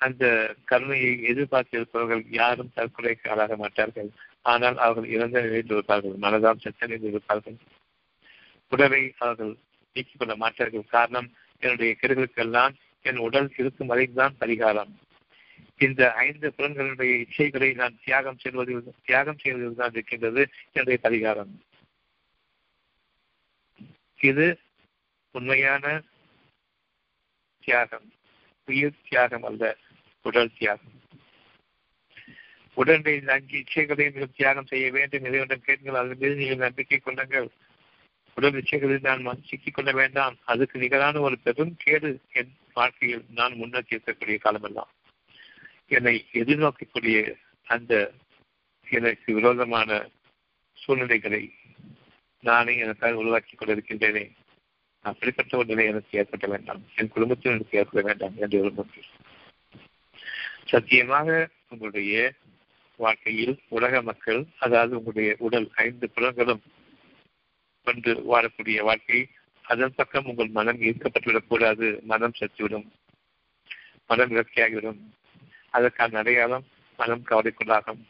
அந்த கருணையை எதிர்பார்த்திருப்பவர்கள் யாரும் தற்கொலைக்கு ஆளாக மாட்டார்கள். ஆனால் அவர்கள் இறந்த நிலையில் இருப்பார்கள். மனதால் செத்த நிலையில் இருப்பார்கள். உடலை அவர்கள் நீக்கிக் கொள்ள மாட்டார்கள். காரணம் என்னுடைய கெடுகளுக்கெல்லாம் என் உடல் இருக்கும் வரைதான் பரிகாரம். இந்த ஐந்து புலன்களுடைய இச்சைகளை நான் தியாகம் செய்வதில் தியாகம் செய்வதில் தான் இருக்கின்றது என்னுடைய பரிகாரம். இது உண்மையான தியாகம். உயிர் தியாகம் அல்ல உடல் தியாகம். உடலை அஞ்சு இச்சைகளை நீங்கள் தியாகம் செய்ய வேண்டும். இதை ஒன்றும் கேட்கள் அதன் மீது நீங்கள் நம்பிக்கை கொள்ளுங்கள். உடல் இச்சைகளில் நான் சிக்கிக் கொள்ள வேண்டாம். அதுக்கு நிகரான ஒரு பெரும் கேடு என் வாழ்க்கையில் நான் முன்னோக்கி இருக்கக்கூடிய காலமெல்லாம். என்னை எதிர்நோக்கக்கூடிய அந்த எனக்கு விரோதமான சூழ்நிலைகளை நானே எனக்காக உருவாக்கிக் கொண்டிருக்கின்றேனே. அப்படிப்பட்ட ஒரு நிலை எனக்கு ஏற்பட வேண்டாம். என் குடும்பத்தில் எனக்கு ஏற்பட வேண்டாம் என்று விரும்புகிறேன். சத்தியமாக உங்களுடைய வாழ்க்கையில் உலக மக்கள் அதாவது உங்களுடைய உடல் ஐந்து புலங்களும் கொண்டு வாழக்கூடிய வாழ்க்கை அதன் பக்கம் உங்கள் மனம் ஈர்க்கப்பட்டுவிடக்கூடாது. மனம் சத்துவிடும். மனம் விரக்தியாகிவிடும் அதற்கான அடையாளம் மனம் கவலைக்குள்ளாகும்.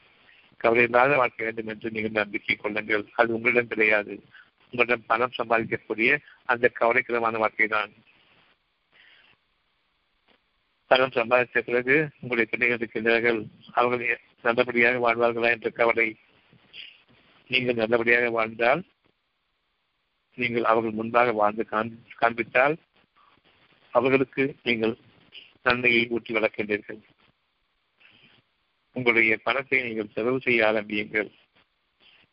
கவலை இல்லாத வாழ்க்கை வேண்டும் என்று நீங்கள் நம்பிக்கை கொள்ளுங்கள். அது உங்களிடம் கிடையாது. உங்களிடம் பணம் சம்பாதிக்கக்கூடிய அந்த கவலைக்கிடமான வாழ்க்கை தான் பணம் சம்பாதித்த பிறகு உங்களுடைய பிள்ளைகள் இருக்கின்றார்கள் அவர்கள் நல்லபடியாக வாழ்வார்களா என்ற கவலை. நீங்கள் நல்லபடியாக வாழ்ந்தால் நீங்கள் அவர்கள் முன்பாக வாழ்ந்து காண்பித்தால் அவர்களுக்கு நீங்கள் நன்மையை ஊற்றி வளர்க்கின்றீர்கள். உங்களுடைய பணத்தை நீங்கள் செலவு செய்ய ஆரம்பியுங்கள்.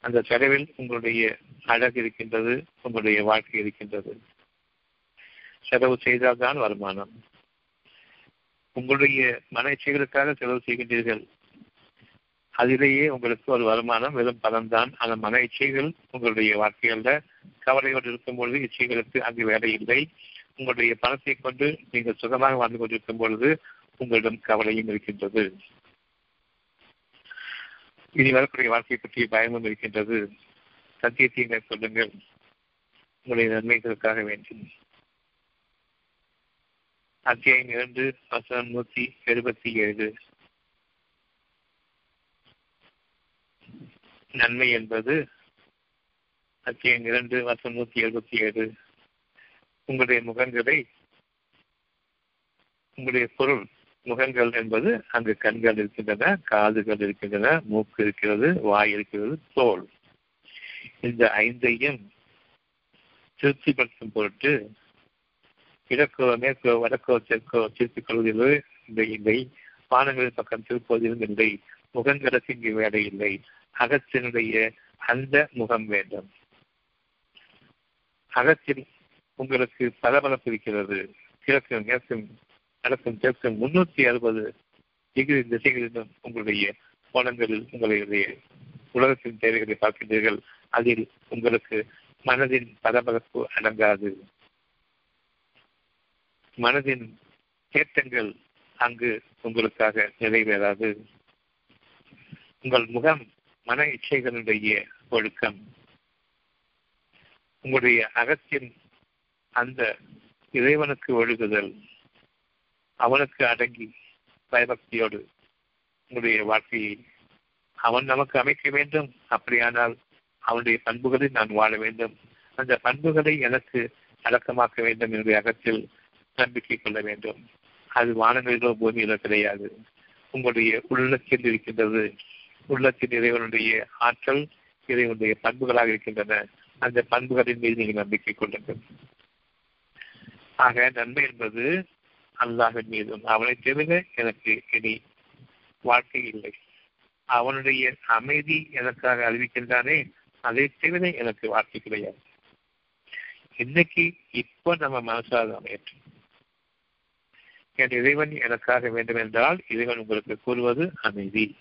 அந்த செலவில் உங்களுடைய அழகு இருக்கின்றது உங்களுடைய வாழ்க்கை இருக்கின்றது. செலவு செய்தால்தான் வருமானம். உங்களுடைய மன இச்சைகளுக்காக செலவு செய்கின்றீர்கள். அதிலேயே உங்களுக்கு ஒரு வருமானம் வெறும் பலன்தான் அந்த மன இச்சைகள் உங்களுடைய வாழ்க்கையில கவலையோடு இருக்கும் பொழுது இச்சைகளுக்கு அங்கு வேலை இல்லை. உங்களுடைய பணத்தை கொண்டு நீங்கள் சுகமாக வாழ்ந்து கொண்டிருக்கும் பொழுது உங்களிடம் கவலையும் இருக்கின்றது. இனி வரக்கூடிய வாழ்க்கையை பற்றிய பயமும் இருக்கின்றது. சத்தியத்தை மேற்கொள்ளுங்கள் உங்களுடைய நன்மைகளுக்காக வேண்டும். அத்தியாயம் இரண்டு வசனம் நூத்தி எழுபத்தி ஏழு. நன்மை என்பது அத்தியம் இரண்டு மற்றும் நூத்தி எழுபத்தி ஏழு. உங்களுடைய முகங்களை உங்களுடைய பொருள் முகங்கள் என்பது அங்கு கண்கள் இருக்கின்றன காதுகள் இருக்கின்றன மூக்கு இருக்கிறது வாய் இருக்கிறது தோல். இந்த ஐந்தையும் திருப்திப்படுத்தும் பொருட்டு கிழக்கோ மேற்கோ வடக்கோ தெற்கோ திருப்பிக் கொள்வதில் இந்த இல்லை. பானங்களின் பக்கம் திருப்பதிலும் இல்லை. முகங்களுக்கு இங்கு வேலை இல்லை. அகத்தினுடைய அந்த முகம் வேண்டும். அகத்தில் உங்களுக்கு பளபளப்பு இருக்கிறது. கிழக்கும் மேற்கும் வடக்கும் தெற்கும் முன்னூத்தி அறுபது டிகிரி திசைகளிலும் உங்களுடைய கோணங்களில் உங்களுடைய உலகத்தின் தேவைகளை பார்க்கின்றீர்கள் அதில் உங்களுக்கு மனதின் பரபரப்பு அடங்காது. மனதின் தேட்டங்கள் அங்கு உங்களுக்காக நிறைவேறாது. உங்கள் முகம் மன இச்சைகளுடைய ஒழுக்கம் உங்களுடைய அகத்தின் அந்த இறைவனுக்கு ஒழுகுதல் அவனுக்கு அடங்கி பயபக்தியோடு உங்களுடைய வாழ்க்கையை அவன் நமக்கு அமைக்க வேண்டும். அப்படியானால் அவனுடைய பண்புகளை நான் வாழ வேண்டும். அந்த பண்புகளை எனக்கு அடக்கமாக்க வேண்டும் என்னுடைய அகத்தில் நம்பிக்கை கொள்ள வேண்டும். அது வானங்களிலோ பூமியிலோ கிடையாது. உங்களுடைய உள்ளத்தில் இருக்கின்றது உள்ளத்தின் இறைவனுடைய ஆற்றல் இறைவனுடைய பண்புகளாக இருக்கின்றன. அந்த பண்புகளின் மீது நீங்கள் நம்பிக்கை கொள்ளுங்கள். ஆக நன்மை என்பது அல்லாஹின் மீதும். அவனை தவிர எனக்கு இனி வாழ்க்கை இல்லை. அவனுடைய அமைதி எனக்காக அறிவிக்கின்றானே அதை தவிர எனக்கு வாழ்க்கை கிடையாது. இன்னைக்கு இப்போ நம்ம மனசாக அமையற்றும் என் இறைவன் எனக்காக வேண்டும் என்றால் இறைவன் உங்களுக்கு கூறுவது அமைதி.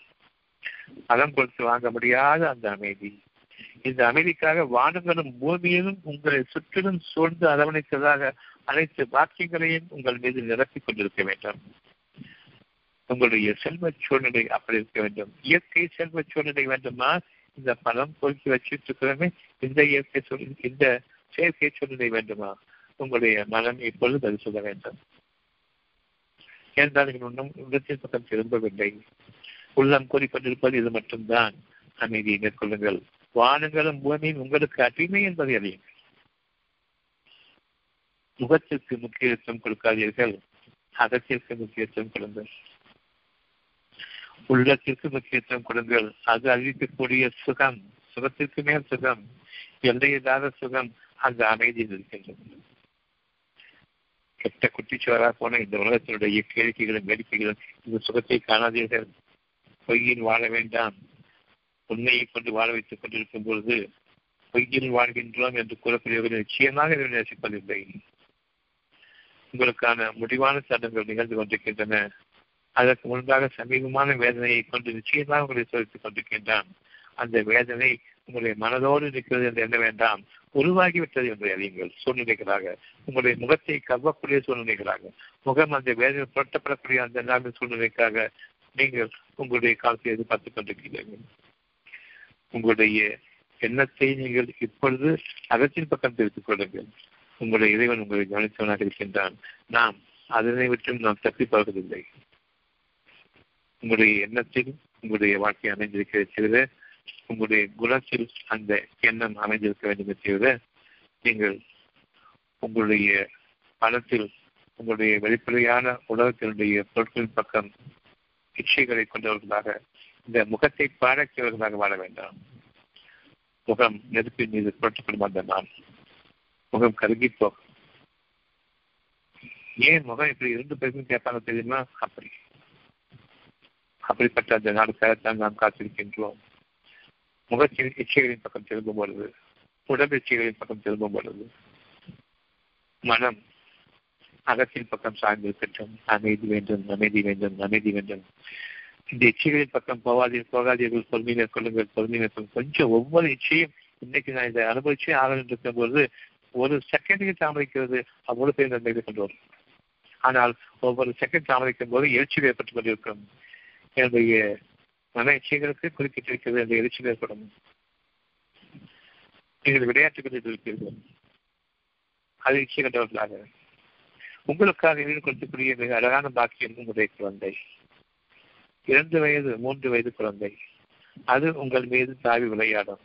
பணம் கொடுத்து வாங்க முடியாத அந்த அமைதி. இந்த அமைதிக்காக வானங்களும் பூமியிலும் உங்களை சுற்றிலும் சூழ்ந்து அரவணைத்ததாக அனைத்து பாக்கியங்களையும் உங்கள் மீது நிரப்பிக் கொண்டிருக்க வேண்டும். உங்களுடைய செல்வ சூழ்நிலை அப்படி இருக்க வேண்டும். இயற்கை செல்வ சூழ்நிலை வேண்டுமா? இந்த பணம் பொறுக்கி வச்சுட்டு இருக்கிறோமே இந்த இயற்கை சூழ்நிலை இந்த செயற்கை சூழ்நிலை வேண்டுமா? உங்களுடைய மனம் இப்பொழுது பதில் சொல்ல வேண்டும். என்றால் நீங்கள் இன்னும் பக்கம் திரும்பவில்லை. உள்ளம் கூறிக்கொண்டிருப்பது இது மட்டும்தான். அமைதியை மேற்கொள்ளுங்கள். வானங்களும் பூமியும் உங்களுக்கு அடிமை என்பதை அறியுங்கள். முகத்திற்கு முக்கியத்துவம் கொடுக்காதீர்கள். அகத்திற்கு முக்கியத்துவம் கொடுங்கள். உள்ளத்திற்கு முக்கியத்துவம் கொடுங்கள். அது அறிவிக்கக்கூடிய சுகம் சுகத்திற்கு மேல் சுகம் எல்லையில்லாத சுகம் அந்த அமைதியில் இருக்கின்றது. கெட்ட குட்டிச்சுவராக போன இந்த உலகத்தினுடைய கேளிக்கைகளும் வேடிக்கைகளும் இந்த சுகத்தை காணாதீர்கள். பொய்யில் வாழ வேண்டாம். உண்மையை கொண்டு வாழ வைத்துக் கொண்டிருக்கும் பொழுது பொய்யில் வாழ்கின்றோம் என்று கூறக்கூடியவர்கள் நிச்சயமாக இதை நேசிப்பதில்லை. உங்களுக்கான முடிவான சட்டங்கள் நிகழ்ந்து கொண்டிருக்கின்றன. அதற்கு முன்பாக சமீபமான வேதனையை கொண்டு நிச்சயமாக உங்களை சோதித்துக் கொண்டிருக்கின்றான். அந்த வேதனை உங்களுடைய மனதோடு இருக்கிறது என்று எண்ண வேண்டாம். உருவாகிவிட்டது என்று அறியுங்கள். சூழ்நிலைகளாக. உங்களுடைய முகத்தை கவ்வக்கூடிய சூழ்நிலைகளாக. முகம் அந்த வேதனை புரட்டப்படக்கூடிய அந்த நாளின் சூழ்நிலைக்காக நீங்கள் உங்களுடைய காலத்தை எதிர்பார்த்துக் கொண்டிருக்கிறீர்கள். உங்களுடைய எண்ணத்தை நீங்கள் இப்பொழுது அகத்தின் பக்கம் தெரிவித்துக் கொள்ளுங்கள். உங்களுடைய இறைவன் உங்களை கவனித்தவனாக இருக்கின்றான். நாம் அதனை விட்டும் நாம் தப்பி பார்க்கவில்லை உங்களுடைய எண்ணத்தில் உங்களுடைய வாழ்க்கை அமைந்திருக்கிறது தவிர உங்களுடைய குணத்தில் அந்த எண்ணம் அமைந்திருக்க வேண்டும் தவிர நீங்கள் உங்களுடைய பணத்தில் உங்களுடைய வெளிப்படையான உலகத்தினுடைய பொருட்களின் பக்கம் இச்சைகளை கொண்டவர்களாக இந்த முகத்தை பாழக்கியவர்களாக வாழ வேண்டாம். முகம் நெருப்பின் மீது புரட்டப்படும் அந்த நாள் முகம் கருகி போகும் ஏன் முகம் இப்படி இருந்து போயிருக்குன்னு கேட்பாங்க தெரியுமா? அப்படி. அப்படிப்பட்ட அந்த நாளுக்காகத்தான் நாம் காத்திருக்கின்றோம். முகத்தின் இச்சைகளின் பக்கம் திரும்பும் பொழுது உடல் இச்சைகளின் பக்கம் திரும்பும் பொழுது மனம் அகத்தின் பக்கம் சார்ந்திருக்கட்டும் அமைதி வேண்டும் அமைதி வேண்டும் அமைதி வேண்டும். இந்த இச்சைகளின் பக்கம் போகாதீர் போகாதீர்கள் பொறுமையை கொள்ளுங்கள் பொறுமையை கொஞ்சம் ஒவ்வொரு இச்சையும் இன்னைக்கு நான் இதை அனுபவிச்சு ஆகணும் இருக்கும் பொழுது ஒரு செகண்டுக்கு தாமதிக்கிறது அவ்வளவு பேர் நன்மைகளை கொண்டு வரும் ஆனால் ஒவ்வொரு செகண்ட் தாமதிக்கும் போது எழுச்சி ஏற்பட்டுக் கொண்டிருக்கும். என்னுடைய மன இச்சைகளுக்கு குறுக்கிட்டிருக்கிறது அந்த எழுச்சி ஏற்படும். நீங்கள் விளையாட்டுக் கொண்டிருக்கிறீர்கள். அது இச்சை கண்டவர்களாக. உங்களுக்காக வீடு கொடுக்கக்கூடிய மிக அழகான பாக்கியம் உங்களுடைய குழந்தை. இரண்டு வயது மூன்று வயது குழந்தை. அது உங்கள் மீது தாவி விளையாடும்.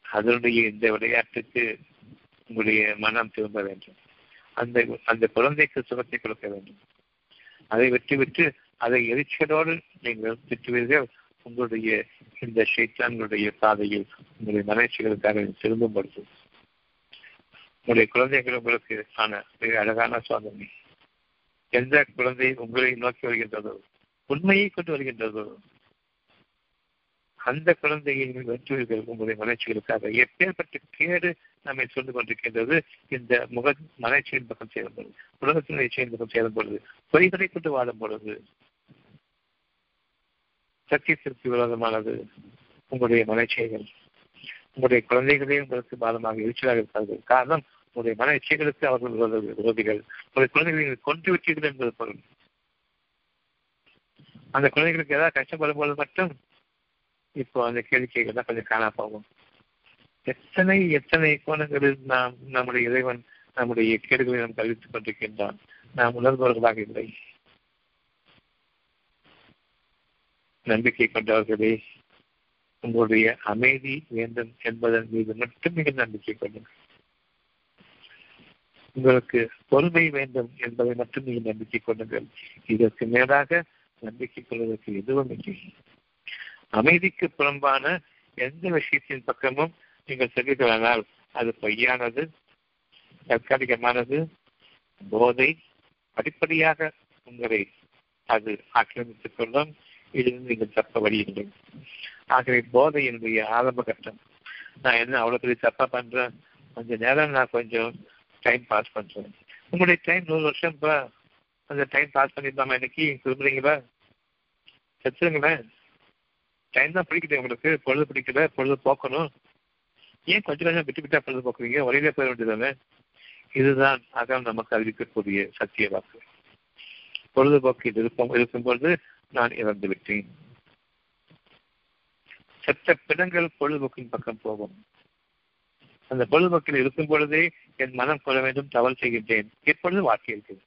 அதனுடைய இந்த விளையாட்டுக்கு உங்களுடைய மனம் திரும்ப வேண்டும். அந்த அந்த குழந்தைக்கு சுகத்தை கொடுக்க வேண்டும். அதை விட்டுவிட்டு அதை எரிச்சலோடு நீங்கள் திட்டுவீர்கள். உங்களுடைய இந்த சைத்தான்களுடைய பாதையில் உங்களுடைய மகிழ்ச்சிகளுக்காக திரும்பும் பொழுது உங்களுடைய குழந்தைகள் உங்களுக்கு ஆன மிக அழகான சோதனை. எந்த குழந்தை உங்களை நோக்கி வருகின்றதோ உண்மையை கொண்டு வருகின்றதோ அந்த குழந்தையை வெற்றுவீர்கள் உங்களுடைய மலர்ச்சிகளுக்காக எப்பேற்பட்ட கேடு நம்மை சொல்லிக் கொண்டிருக்கின்றது இந்த முக மலர்ச்சியின் பக்கம் சேரும் பொழுது உலகத்தின் நிச்சயம் பக்கம் சேரும் பொழுது பொய்களை கொண்டு வாழும் பொழுது சத்தியத்திற்கு விரோதமானது உங்களுடைய மலர்ச்சிகள் உங்களுடைய குழந்தைகளே உங்களுக்கு பாதமாக எரிச்சலாக இருப்பார்கள். காரணம் உங்களுடைய மன இச்சைகளுக்கு அவர்கள் விரோதிகள் உங்களுடைய குழந்தைகளை கொண்டு விட்டீர்கள் என்பது பொருள் அந்த குழந்தைகளுக்கு ஏதாவது கஷ்டப்படும் போது மட்டும் இப்போ அந்த கேளிக்கைகள் தான் கொஞ்சம் காணா போகும். எத்தனை எத்தனை கோணங்களில் நாம் நம்முடைய இறைவன் நம்முடைய கேடுகளை நாம் கவித்துக் கொண்டிருக்கின்றான்? நாம் உணர்பவர்களாக இல்லை. நம்பிக்கை கொண்டவர்களே உங்களுடைய அமைதி வேண்டும் என்பதன் மீது மட்டும் நீங்கள் நம்பிக்கை கொள்ளுங்கள். உங்களுக்கு பொறுமை வேண்டும் என்பதை மட்டும் நீங்கள் நம்பிக்கை கொள்ளுங்கள். இதற்கு மேலாக நம்பிக்கை கொள்வதற்கு எதுவும் இல்லை. அமைதிக்கு புறம்பான எந்த விஷயத்தின் பக்கமும் நீங்கள் செல்வீர்களானால் அது பொய்யானது தற்காலிகமானது போதை படிப்படியாக உங்களை அது ஆக்கிரமித்துக் கொள்ளும். இதிலிருந்து நீங்கள் தப்ப வழி ஆகவே ஆகவே போதையினுடைய ஆரம்ப கட்டம். நான் என்ன அவ்வளவு பெரிய தப்பா பண்றேன்? கொஞ்ச நேரம் நான் கொஞ்சம் டைம் பாஸ் பண்ணுறேன் உங்களுடைய டைம் நூறு வருஷம்ப்பா அந்த டைம் பாஸ் பண்ணிருந்தாம இன்னைக்கு? திரும்புறீங்களா செத்துருங்களேன் டைம் தான் பிடிக்குது உங்களுக்கு. பொழுது பிடிக்கல பொழுது போக்கணும். ஏன் கொஞ்சம் கொஞ்சம் விட்டு விட்டா பொழுது போக்குறீங்க ஒரே போயிட வேண்டியதானே இதுதான் அதான் நமக்கு அறிவிக்கக்கூடிய சத்திய வாக்கு. பொழுதுபோக்கு இருக்கும் இருக்கும்பொழுது நான் இறந்து விட்டேன் செத்த பிணங்கள் பொழுதுபோக்கின் பக்கம் போகும். அந்த பொழுதுபோக்கில் இருக்கும் பொழுதே என் மனம் கொள்ள வேண்டும் தவறு செய்கின்றேன். எப்பொழுது வாழ்க்கை இருக்கிறது.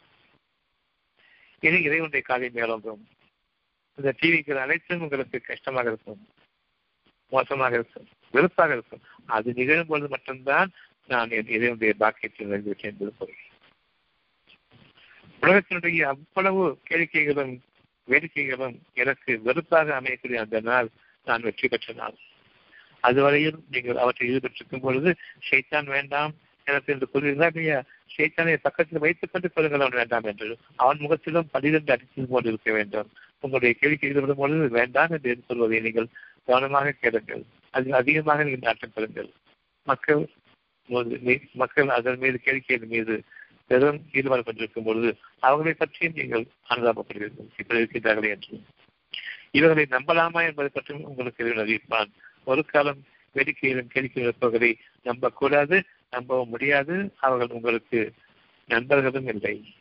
இது இறைவனுடைய காலை மேலோங்கும். இந்த டிவிக்கு அனைத்தும் உங்களுக்கு கஷ்டமாக இருக்கும். மோசமாக இருக்கும். வெறுப்பாக இருக்கும். அது நிகழும் பொழுது மட்டும்தான் நான் என் இறைவனுடைய பாக்கியத்தில் நிறைந்துவிட்டேன் என்பது பொருள். உலகத்தினுடைய அவ்வளவு கேளிக்கைகளும் வேடிக்கைகளும் எனக்கு வெறுப்பாக அமையக்கூடிய அந்த நாள் நான் வெற்றி பெற்ற நாள். அதுவரையில் நீங்கள் அவற்றை ஈடுபட்டிருக்கும் பொழுது ஷைத்தான் வேண்டாம் எனக்கு என்று கூறுகிறதா இல்லையா? ஷைத்தானை பக்கத்தில் வைத்துக் கொண்டு கொள்ளுங்கள் அவன் வேண்டாம் என்று. அவன் முகத்திலும் பதிலிருந்து அடித்தது போல் இருக்க வேண்டும். உங்களுடைய கேள்விக்கு ஈடுபடும் பொழுது வேண்டாம் என்று சொல்வதை நீங்கள் கவனமாக கேளுங்கள். அதில் அதிகமாக நீங்கள் நாட்டம் பெறுங்கள். மக்கள் மக்கள் அதன் மீது கேளிக்கையின் மீது பெரும் ஈடுபாடு கொண்டிருக்கும் பொழுது அவர்களை பற்றியும் நீங்கள் அனுதாபப்படுவீர்கள். இப்படி இருக்கின்றார்களே என்று. இவர்களை நம்பலாமா என்பதை பற்றியும் உங்களுக்கு அறிவிப்பான் ஒரு காலம் வேடிக்கையிலும் கேளிக்கையில் இருப்பவர்களை நம்பக்கூடாது நம்பவும் முடியாது. அவர்கள் உங்களுக்கு நண்பர்களும் இல்லை.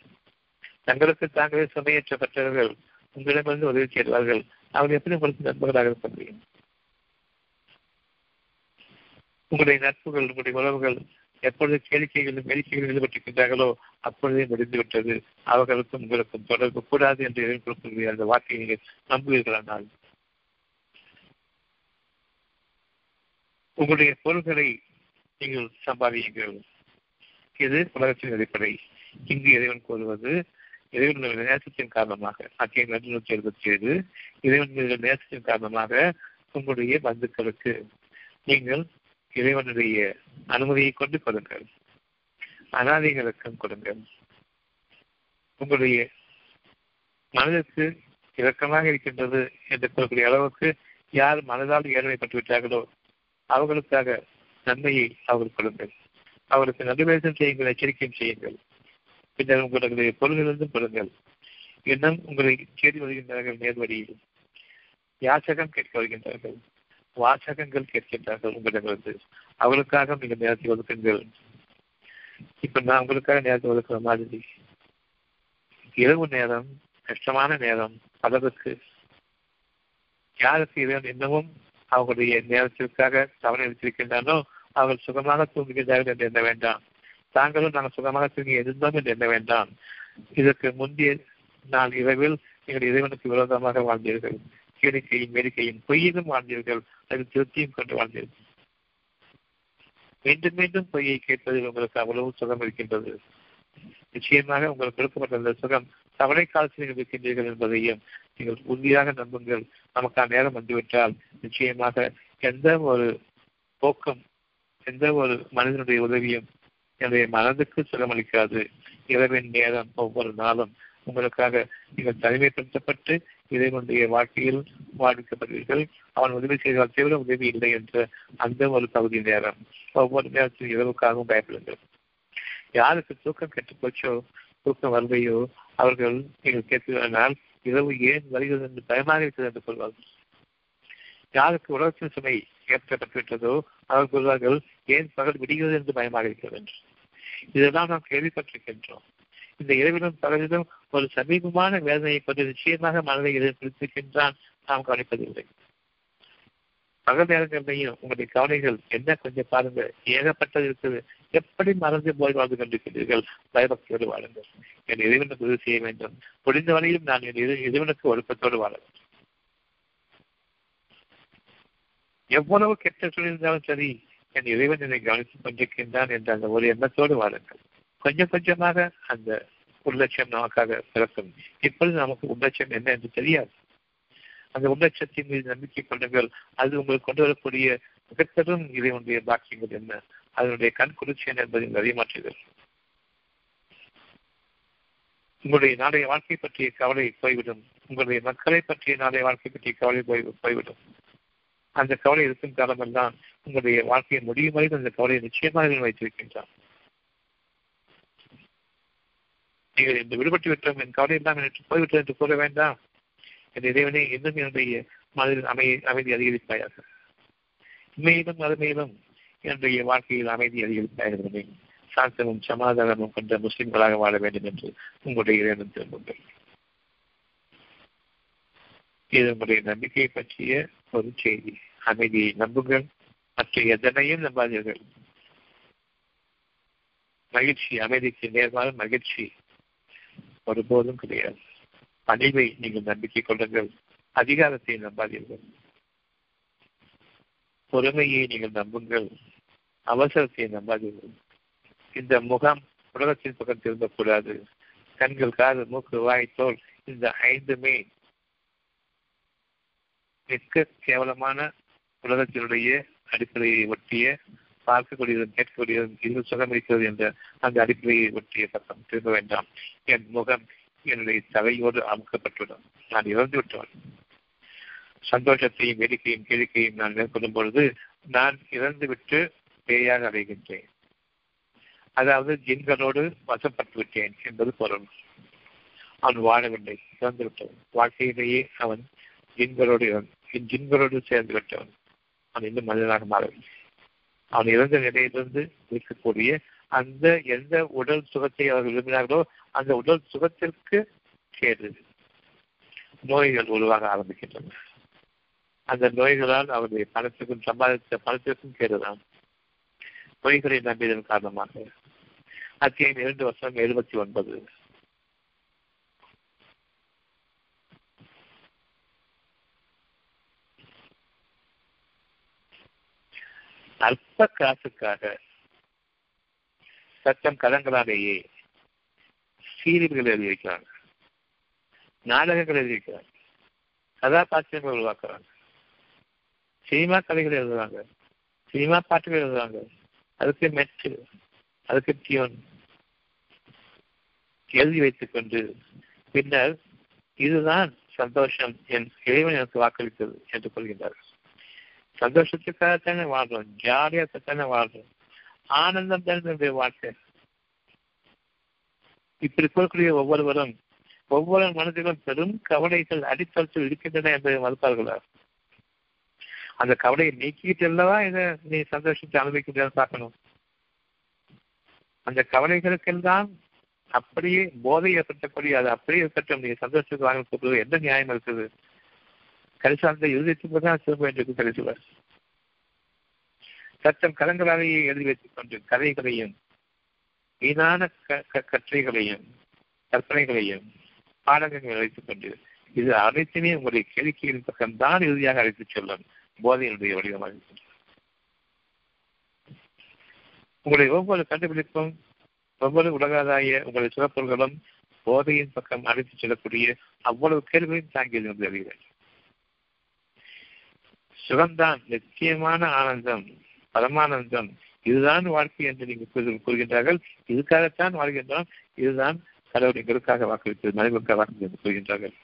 தங்களுக்கு தாங்களே சுமையேற்றப்பட்டவர்கள் உங்களிடமிருந்து உதவி செய்வார்கள் அவர்கள் எப்படி உங்களுக்கு நண்பர்களாக இருக்க முடியும்? உங்களுடைய நட்புகள் உங்களுடைய உறவுகள் எப்பொழுது கேளிக்கைகளும் வேடிக்கைகளும் ஈடுபட்டிருக்கின்றார்களோ அப்பொழுதே முடிந்துவிட்டது. அவர்களுக்கும் உங்களுக்கும் தொடர்பு கூடாது என்று எதிர்கொள்ளக்கூடிய அந்த வார்த்தையை நீங்கள் நம்புவீர்களானால். உங்களுடைய பொருள்களை நீங்கள் சம்பாதியுங்கள். இது உலகத்தின் அடிப்படை. இங்கு இறைவன் கூறுவது இறைவன் நேசத்தின் காரணமாக அத்தியம் நூற்றி எழுபத்தி ஏழு இறைவன் நேசத்தின் காரணமாக உங்களுடைய பந்துக்களுக்கு நீங்கள் இறைவனுடைய அனுமதியை கொண்டு கொடுங்கள். அனாதைகளுக்கும் கொடுங்கள். உங்களுடைய மனதிற்கு இரக்கமாக இருக்கின்றது என்று கூறக்கூடிய அளவுக்கு யார் மனதால் ஏழ்மைப்பட்டு விட்டார்களோ அவர்களுக்காக நன்மையை அவர்கள் கொள்ளுங்கள் அவருக்கு நல்லவேசம் செய்யுங்கள் எச்சரிக்கையும் செய்யுங்கள். பின்னர் உங்களுடைய பொருள்களிலிருந்தும் கொடுங்கள் இன்னும் உங்களை தேடி வருகின்றார்கள் நேர்வழியில். யாசகம் கேட்க வருகின்றார்கள். வாசகங்கள் கேட்கின்றார்கள் உங்களிடமிருந்து. அவர்களுக்காக நீங்கள் நேரத்தை ஒதுக்குங்கள். இப்ப நான் உங்களுக்காக நேரத்தை ஒதுக்குற மாதிரி. இரவு நேரம் கஷ்டமான நேரம் பலருக்கு யாருக்கு இறைவன் இன்னமும் அவர்களுடைய நேரத்திற்காக கவனம் எடுத்திருக்கின்றானோ அவர்கள் சுகமாக தூங்குகின்றார்கள் என்று எண்ண வேண்டாம். தாங்களும் நாங்கள் சுகமாக தூங்கி இருந்தோம் என்று எண்ண வேண்டாம். இதற்கு முந்தைய நாள் இரவில் நீங்கள் இறைவனுக்கு விரோதமாக வாழ்ந்தீர்கள். கேளிக்கையும் வேடிக்கையும் பொய்யிலும் வாழ்ந்தீர்கள். அதில் திருப்தியும் கொண்டு வாழ்ந்தீர்கள். மீண்டும் மீண்டும் பொய்யை கேட்பதில் உங்களுக்கு அவ்வளவு சுகம் இருக்கின்றது. நிச்சயமாக உங்களுக்கு கொடுக்கப்பட்ட இந்த சுகம் தவறை காலத்தில் நீங்கள் இருக்கின்றீர்கள் என்பதையும் நீங்கள் உறுதியாக நம்புங்கள். நமக்கான நேரம் வந்துவிட்டால் நிச்சயமாக எந்த ஒரு போக்கும் எந்த ஒரு மனிதனுடைய உதவியும் என்னுடைய மனதுக்கு சுகமளிக்காது இரவின் நேரம் ஒவ்வொரு நாளும் உங்களுக்காக நீங்கள் தனிமைப்படுத்தப்பட்டு இறைவனுடைய வாழ்க்கையில் வாழ்விக்கப்படுவீர்கள் அவன் உதவி செய்தால் தவிர உதவி இல்லை என்ற அந்த ஒரு பகுதி நேரம். ஒவ்வொரு நேரத்தில் இரவுக்காகவும் பயப்படுங்கள். யாருக்கு தூக்கம் கெட்டு போச்சோ தூக்கம் வரலையோ அவர்கள் நீங்கள் கேட்கிறார்கள் இரவு ஏன் வருகிறது என்று பயமாக இருக்கிறது என்று சொல்வார்கள். யாருக்கு உலகத்தின் சுமை ஏற்பட்டுவிட்டதோ அவர் சொல்வார்கள் ஏன் பகல் விடுகிறது என்று பயமாக இருக்கிறது என்று. இதெல்லாம் நாம் கேள்விப்பட்டிருக்கின்றோம். இந்த இரவிலும் பகலிலும் ஒரு சமீபமான வேதனையை கொண்டு நிச்சயமாக மனதை இதை நாம் கவனிப்பதில்லை. பகல் உங்களுடைய கவனைகள் என்ன கொஞ்சம் பாருங்க ஏகப்பட்டது இருக்குது. எப்படி மறந்து போய் வாழ்ந்து கொண்டிருக்கிறீர்கள் பயபக்தியோடு வாழுங்கள் என் இறைவனுக்கு உதவி செய்ய வேண்டும். முடிந்த வரையும் நான் என் இறைவனுக்கு ஒழுக்கத்தோடு வாழ வேண்டும் எவ்வளவு கெட்ட சொல்லியிருந்தாலும் சரி என் இறைவன் என்னை கவனித்துக் கொண்டிருக்கின்றான் என்ற அந்த ஒரு எண்ணத்தோடு வாழுங்கள் கொஞ்சம் கொஞ்சமாக அந்த உள்ளட்சம் நமக்காக பிறக்கும். இப்பொழுது நமக்கு உள்ளட்சம் என்ன என்று தெரியாது. அந்த உள்ளட்சத்தின் மீது நம்பிக்கை கொள்ளுங்கள். அது உங்களுக்கு கொண்டு வரக்கூடிய மிகப்பெரும் இறைவனுடைய பாக்கியங்கள் என்ன? அதனுடைய கண் குளிர்ச்சி என்ன என்பதை அறியமாற்றுகள் உங்களுடைய நாளைய வாழ்க்கை பற்றிய கவலை போய்விடும். உங்களுடைய மக்களை பற்றிய நாளைய வாழ்க்கை பற்றிய கவலை போய் போய்விடும். அந்த கவலை இருக்கும் காலமெல்லாம் உங்களுடைய வாழ்க்கையை முடியும் வரை அந்த கவலையை நிச்சயமாக வைத்திருக்கின்றான் நீங்கள் இந்த விடுபட்டு விட்டோம் என் கவலை எல்லாம் எனக்கு போய்விட்டது என்று கூற வேண்டாம். என் இறைவனே இன்னும் என்னுடைய மனதில் அமை அமைதி அதிகரிப்பாயாக. உண்மையிலும் அருமையிலும் என்னுடைய வாழ்க்கையில் அமைதி அதிகரிப்பாக சாந்தமும் சமாதானமும் கொண்ட முஸ்லிம்களாக வாழ வேண்டும் என்று உங்களுடைய இறைவன் திரும்புங்கள் இது உங்களுடைய நம்பிக்கையை பற்றிய ஒரு செய்தி. அமைதியை நம்புங்கள். மற்ற எதனையும் நம்பாதீர்கள். மகிழ்ச்சி அமைதிக்கு நேர்மாறு மகிழ்ச்சி ஒருபோதும் கிடையாது. பணிவை நீங்கள் நம்பிக்கை கொள்ளுங்கள். அதிகாரத்தை நம்பாதீர்கள். பொறுமையை நீங்கள் நம்புங்கள். அவசரத்தை நம்பாதீர்கள். இந்த முகம் உலகத்தின் பக்கம் திரும்பக்கூடாது. கண்கள் காது மூக்கு வாய் தோல் இந்த ஐந்துமே மிக்க கேவலமான உலகத்தினுடைய அடிப்படையை ஒட்டிய பார்க்கக்கூடியதும் கேட்கக்கூடியதும் இது சுகம் இருக்கிறது என்ற அந்த அடிப்படையை ஒட்டிய பக்கம் திரும்ப வேண்டாம். என் முகம் என்னுடைய தலையோடு அமுக்கப்பட்டுவிடும். நான் இறந்து விட்டவன். சந்தோஷத்தையும் வேடிக்கையும் கேளிக்கையும் நான் மேற்கொள்ளும் பொழுது நான் இறந்துவிட்டு பேயாக அடைகின்றேன் அதாவது ஜின்களோடு வசப்பட்டு விட்டேன் என்பது பொருள். அவன் வாழவில்லை இறந்து விட்டவன். வாழ்க்கையிலேயே அவன் ஜின்களோடு ஜின்களோடு சேர்ந்து விட்டவன். அவன் இன்னும் மனிதனாக மாறவில்லை. அவன் இறந்த நிலையிலிருந்து இருக்கக்கூடிய அந்த எந்த உடல் சுகத்தை அவர்கள் விரும்பினார்களோ அந்த உடல் சுகத்திற்கு கேடு. நோய்கள் உருவாக ஆரம்பிக்கின்றன. அந்த நோய்களால் அவருடைய பணத்துக்கும் சம்பாதித்த பணத்திற்கும் கேடுதான். நோய்களை நம்பியதன் காரணமாக. அத்தியம் இரண்டு வருஷம் எழுபத்தி ஒன்பது. அற்ப காசுக்காக சட்டம் கலங்களாலேயே சீரியல்கள் எழுதியிருக்கிறாங்க. நாடகங்கள் எழுதியிருக்கிறாங்க. கதாபாத்திரங்கள் உருவாக்குறாங்க. சினிமா கதைகள் எழுதுவாங்க சினிமா பாட்டுகள் எழுதுவாங்க அதுக்கு மெட்டு அதுக்கு டியூன் எழுதி வைத்துக் கொண்டு பின்னர் இதுதான் சந்தோஷம் என் இறைவன் எனக்கு வாக்களித்தது என்று கொள்கின்றார்கள். சந்தோஷத்துக்காகத்தானே வாழ்றோம். ஜாலியாகத்தானே வாழ்றோம். ஆனந்தம் தான் என்னுடைய வாழ்க்கை. இப்படி இருக்கக்கூடிய ஒவ்வொருவரும் ஒவ்வொரு மனதிலும் பெரும் கவலைகள் அடித்தளத்தில் இருக்கின்றன என்பதை மறுப்பார்களா அந்த கவலையை நீக்கிட்டு அல்லவா இதை நீ சந்தோஷத்தை அனுபவிக்கின்றன பார்க்கணும். அந்த கவலைகளுக்கெல்லாம் அப்படியே போதை ஏற்பட்டக்கூடிய அது அப்படியே இருக்கட்டும் நீ சந்தோஷத்துக்கு வாங்க எந்த நியாயம் இருக்குது? கரிசாந்த அந்த இறுதிக்கு தான் திரும்ப என்று கரிசுவர் சட்டம் கலங்களாலேயே எழுதி வைத்துக் கொண்டு கதைகளையும் வீணான கற்றைகளையும் கற்பனைகளையும் பாடகங்கள் வைத்துக் கொண்டு இது அனைத்துமே உங்களுடைய கேளிக்கையின் பக்கம்தான் இறுதியாக அழைத்துச் செல்லும் போதையினுடைய வடிவமாக இருக்கின்றது. உங்களுடைய ஒவ்வொரு கண்டுபிடிப்பும் ஒவ்வொரு உலகாதாய உங்களுடைய சிறப்புகளும் போதையின் பக்கம் அழைத்துச் செல்லக்கூடிய அவ்வளவு கேள்விகளையும் தாங்கியது என்று அறிகிறேன். சுகம்தான் நிச்சயமான ஆனந்தம். பரமானந்தம். இதுதான் வாழ்க்கை என்று நீங்கள் கூறுகின்றார்கள் இதுக்காகத்தான் வாழ்கின்றோம். இதுதான் கடவுள் எங்களுக்காக வாக்களித்தது மனிதனுக்காக வாக்களித்து என்று கூறுகின்றார்கள்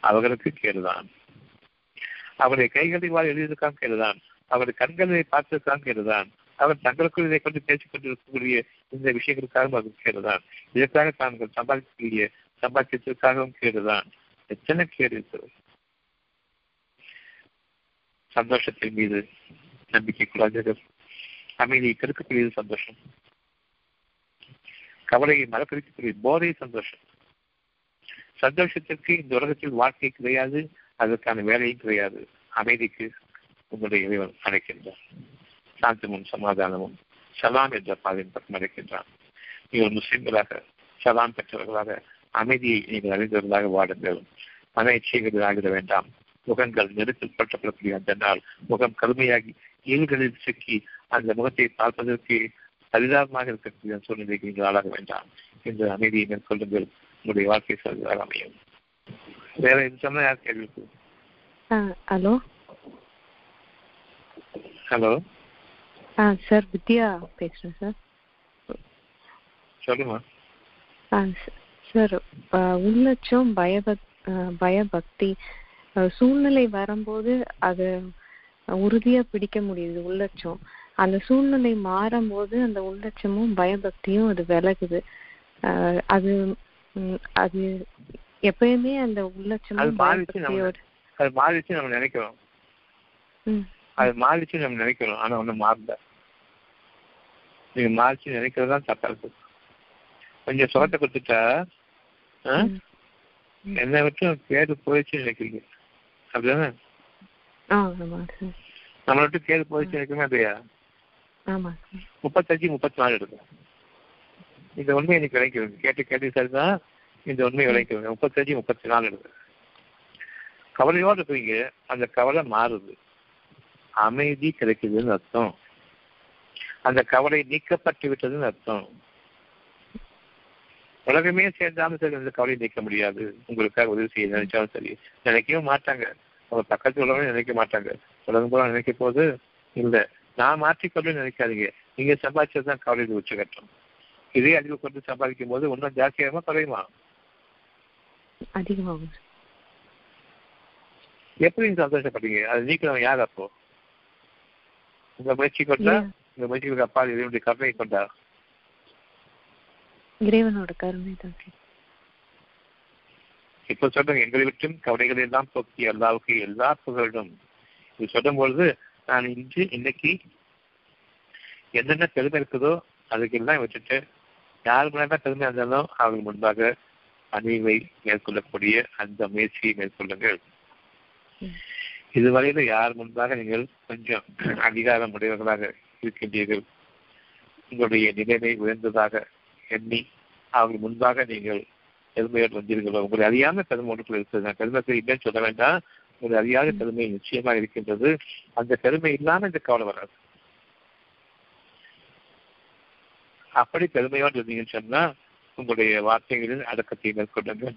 அவர்களுக்கு கேடுதான். அவருடைய கைகளை வாழ் எழுதியதற்காக கேடுதான். அவருடைய கண்களை பார்த்ததற்காக கேடுதான். அவர் தங்களுக்குள் இதை கொண்டு பேசிக் கொண்டிருக்கக்கூடிய இந்த விஷயங்களுக்காகவும் அது கேடுதான். இதற்காக தாங்கள் சம்பாதிக்கக்கூடிய சம்பாதித்ததற்காகவும் கேடுதான். எத்தனை கேடு இருக்கிறது? சந்தோஷத்தின் மீது நம்பிக்கை கூடாது அமைதியை கெடுக்கக்கூடியது சந்தோஷம். கவலையை மறக்கடிக்கக்கூடிய போதை சந்தோஷம். சந்தோஷத்திற்கு இந்த உலகத்தில் வாழ்க்கை கிடையாது அதற்கான வேலையும் கிடையாது. அமைதிக்கு உங்களுடைய இறைவன் அழைக்கின்றார். சாந்தமும் சமாதானமும் சலாம் என்ற பாதையின் பக்கம் அழைக்கின்றான் நீங்கள் முஸ்லிம்களாக சலாம் பெற்றவர்களாக அமைதியை நீங்கள் அறிந்தவர்களாக வாடுங்கள் மன இச்சைகளில் வேண்டாம். முகங்கள் நெருக்கில் பட்டப்படக்கூடிய அந்த நாள் முகம் கடுமையாகி ஈல்களில் சிக்கி அந்த முகத்தை பார்ப்பதற்கு பரிதாபமாக இருக்கக்கூடிய சூழ்நிலைக்கு நீங்கள் ஆளாக வேண்டாம் இந்த அமைதியை மேற்கொள்ளுங்கள். உங்களுடைய வாழ்க்கை சிறந்ததாக அமையும். வேற இது சொன்னா யார் கேள்வி ஹலோ? ஹலோ? ஆ சார் வித்யா பேசுகிறேன் சார். சொல்லுமா ஆ சார் உள்ளட்சம் பயபக் பயபக்தி சூழ்நிலை வரும்போது அது உறுதியா பிடிக்க முடியுது உள்ளட்சம் அந்த சூழ்நிலை மாறும்போது அந்த உள்ளட்சமும் பயபக்தியும் அது விலகுது. அது அது எப்பயுமே அந்த உள்ளட்சமும் பயபக்தியோட அது மாறிச்சு நம்ம நினைக்கிறோம். அது மாறிச்சு நம்ம நினைக்கிறோம் ஆனா ஒண்ணும் மாறல. நீங்க மாறிச்சு நினைக்கிறது தான் தப்பா இருக்கு. கொஞ்சம் சுகத்தை கொடுத்துட்டா என்னை விட்டு பேரு போயிடுச்சு நினைக்கிறீங்க. அப்படிதானே? நம்மளை விட்டு பேரு போயிடுச்சு நினைக்கிறோமே அப்படியா முப்பத்தஞ்சு முப்பத்தி நாலு எடுக்கும் இந்த உண்மை எனக்கு விளைக்கிறது கேட்டு கேட்டு சரிதான் இந்த உண்மை விளைக்கிறது முப்பத்தஞ்சு முப்பத்தி நாலு எடுக்கு கவலையோடு இருக்கிறீங்க அந்த கவலை மாறுது. அமைதி கிடைக்குதுன்னு அர்த்தம். அந்த கவலை நீக்கப்பட்டு விட்டதுன்னு அர்த்தம். உலகமே சேர்ந்தாலும் சரி அந்த கவலையை நீக்க முடியாது. உங்களுக்காக உதவி செய்ய நினைச்சாலும் சரி. நினைக்கவும் மாட்டாங்க. அவங்க பக்கத்தில் உள்ளவங்க நினைக்க மாட்டாங்க. உலகம் போல நினைக்க போது இல்லை நான் மாற்றிக்கொள்ள நினைக்காதீங்க. நீங்க சம்பாதிச்சது தான் கவலையில் உச்சகட்டம் இதே அறிவு கொண்டு சம்பாதிக்கும் போது இன்னும் ஜாஸ்தியாகுமா குறையுமா? அதிகமாகும் எப்படி நீங்க சந்தோஷப்படுறீங்க? அது நீக்கிறவன் யார் அப்போ? உங்க முயற்சி கொண்டா. உங்க முயற்சிகளுக்கு அப்பா இதனுடைய கருணை கொண்டா? இறைவனோட கருணை தான் இப்போ சொல்றேன் எங்களை விட்டும் கவலைகளை எல்லாம் போக்கி அல்லாவுக்கு எல்லா புகழும். இது சொல்லும் பொழுது நான் இன்று இன்னைக்கு என்னென்ன பெருமை இருக்குதோ அதுக்கெல்லாம் விட்டுட்டு யார் முன்னாடி பெருமை இருந்தாலும் அவர்கள் முன்பாக அணிவை மேற்கொள்ளக்கூடிய அந்த முயற்சியை மேற்கொள்ளுங்கள். இதுவரையில யார் முன்பாக நீங்கள் கொஞ்சம் அதிகாரம் உடையவர்களாக இருக்கின்றீர்கள்? உங்களுடைய நிலைமை உயர்ந்ததாக எண்ணி அவர்கள் முன்பாக நீங்கள் பெருமையோடு வந்தீர்களோ உங்களை அறியாத பெருமை ஒன்றுக்குள்ள இருக்கிறது. நான் பெருமைக்கு இல்லைன்னு சொல்ல வேண்டாம். உங்களை அறியாத பெருமை நிச்சயமாக இருக்கின்றது. அந்த பெருமை இல்லாம இந்த கவலை வராது. அப்படி பெருமையோடு இருந்தீங்கன்னு சொன்னா உங்களுடைய வார்த்தைகளில் அடக்கத்தை மேற்கொள்ளுங்கள்.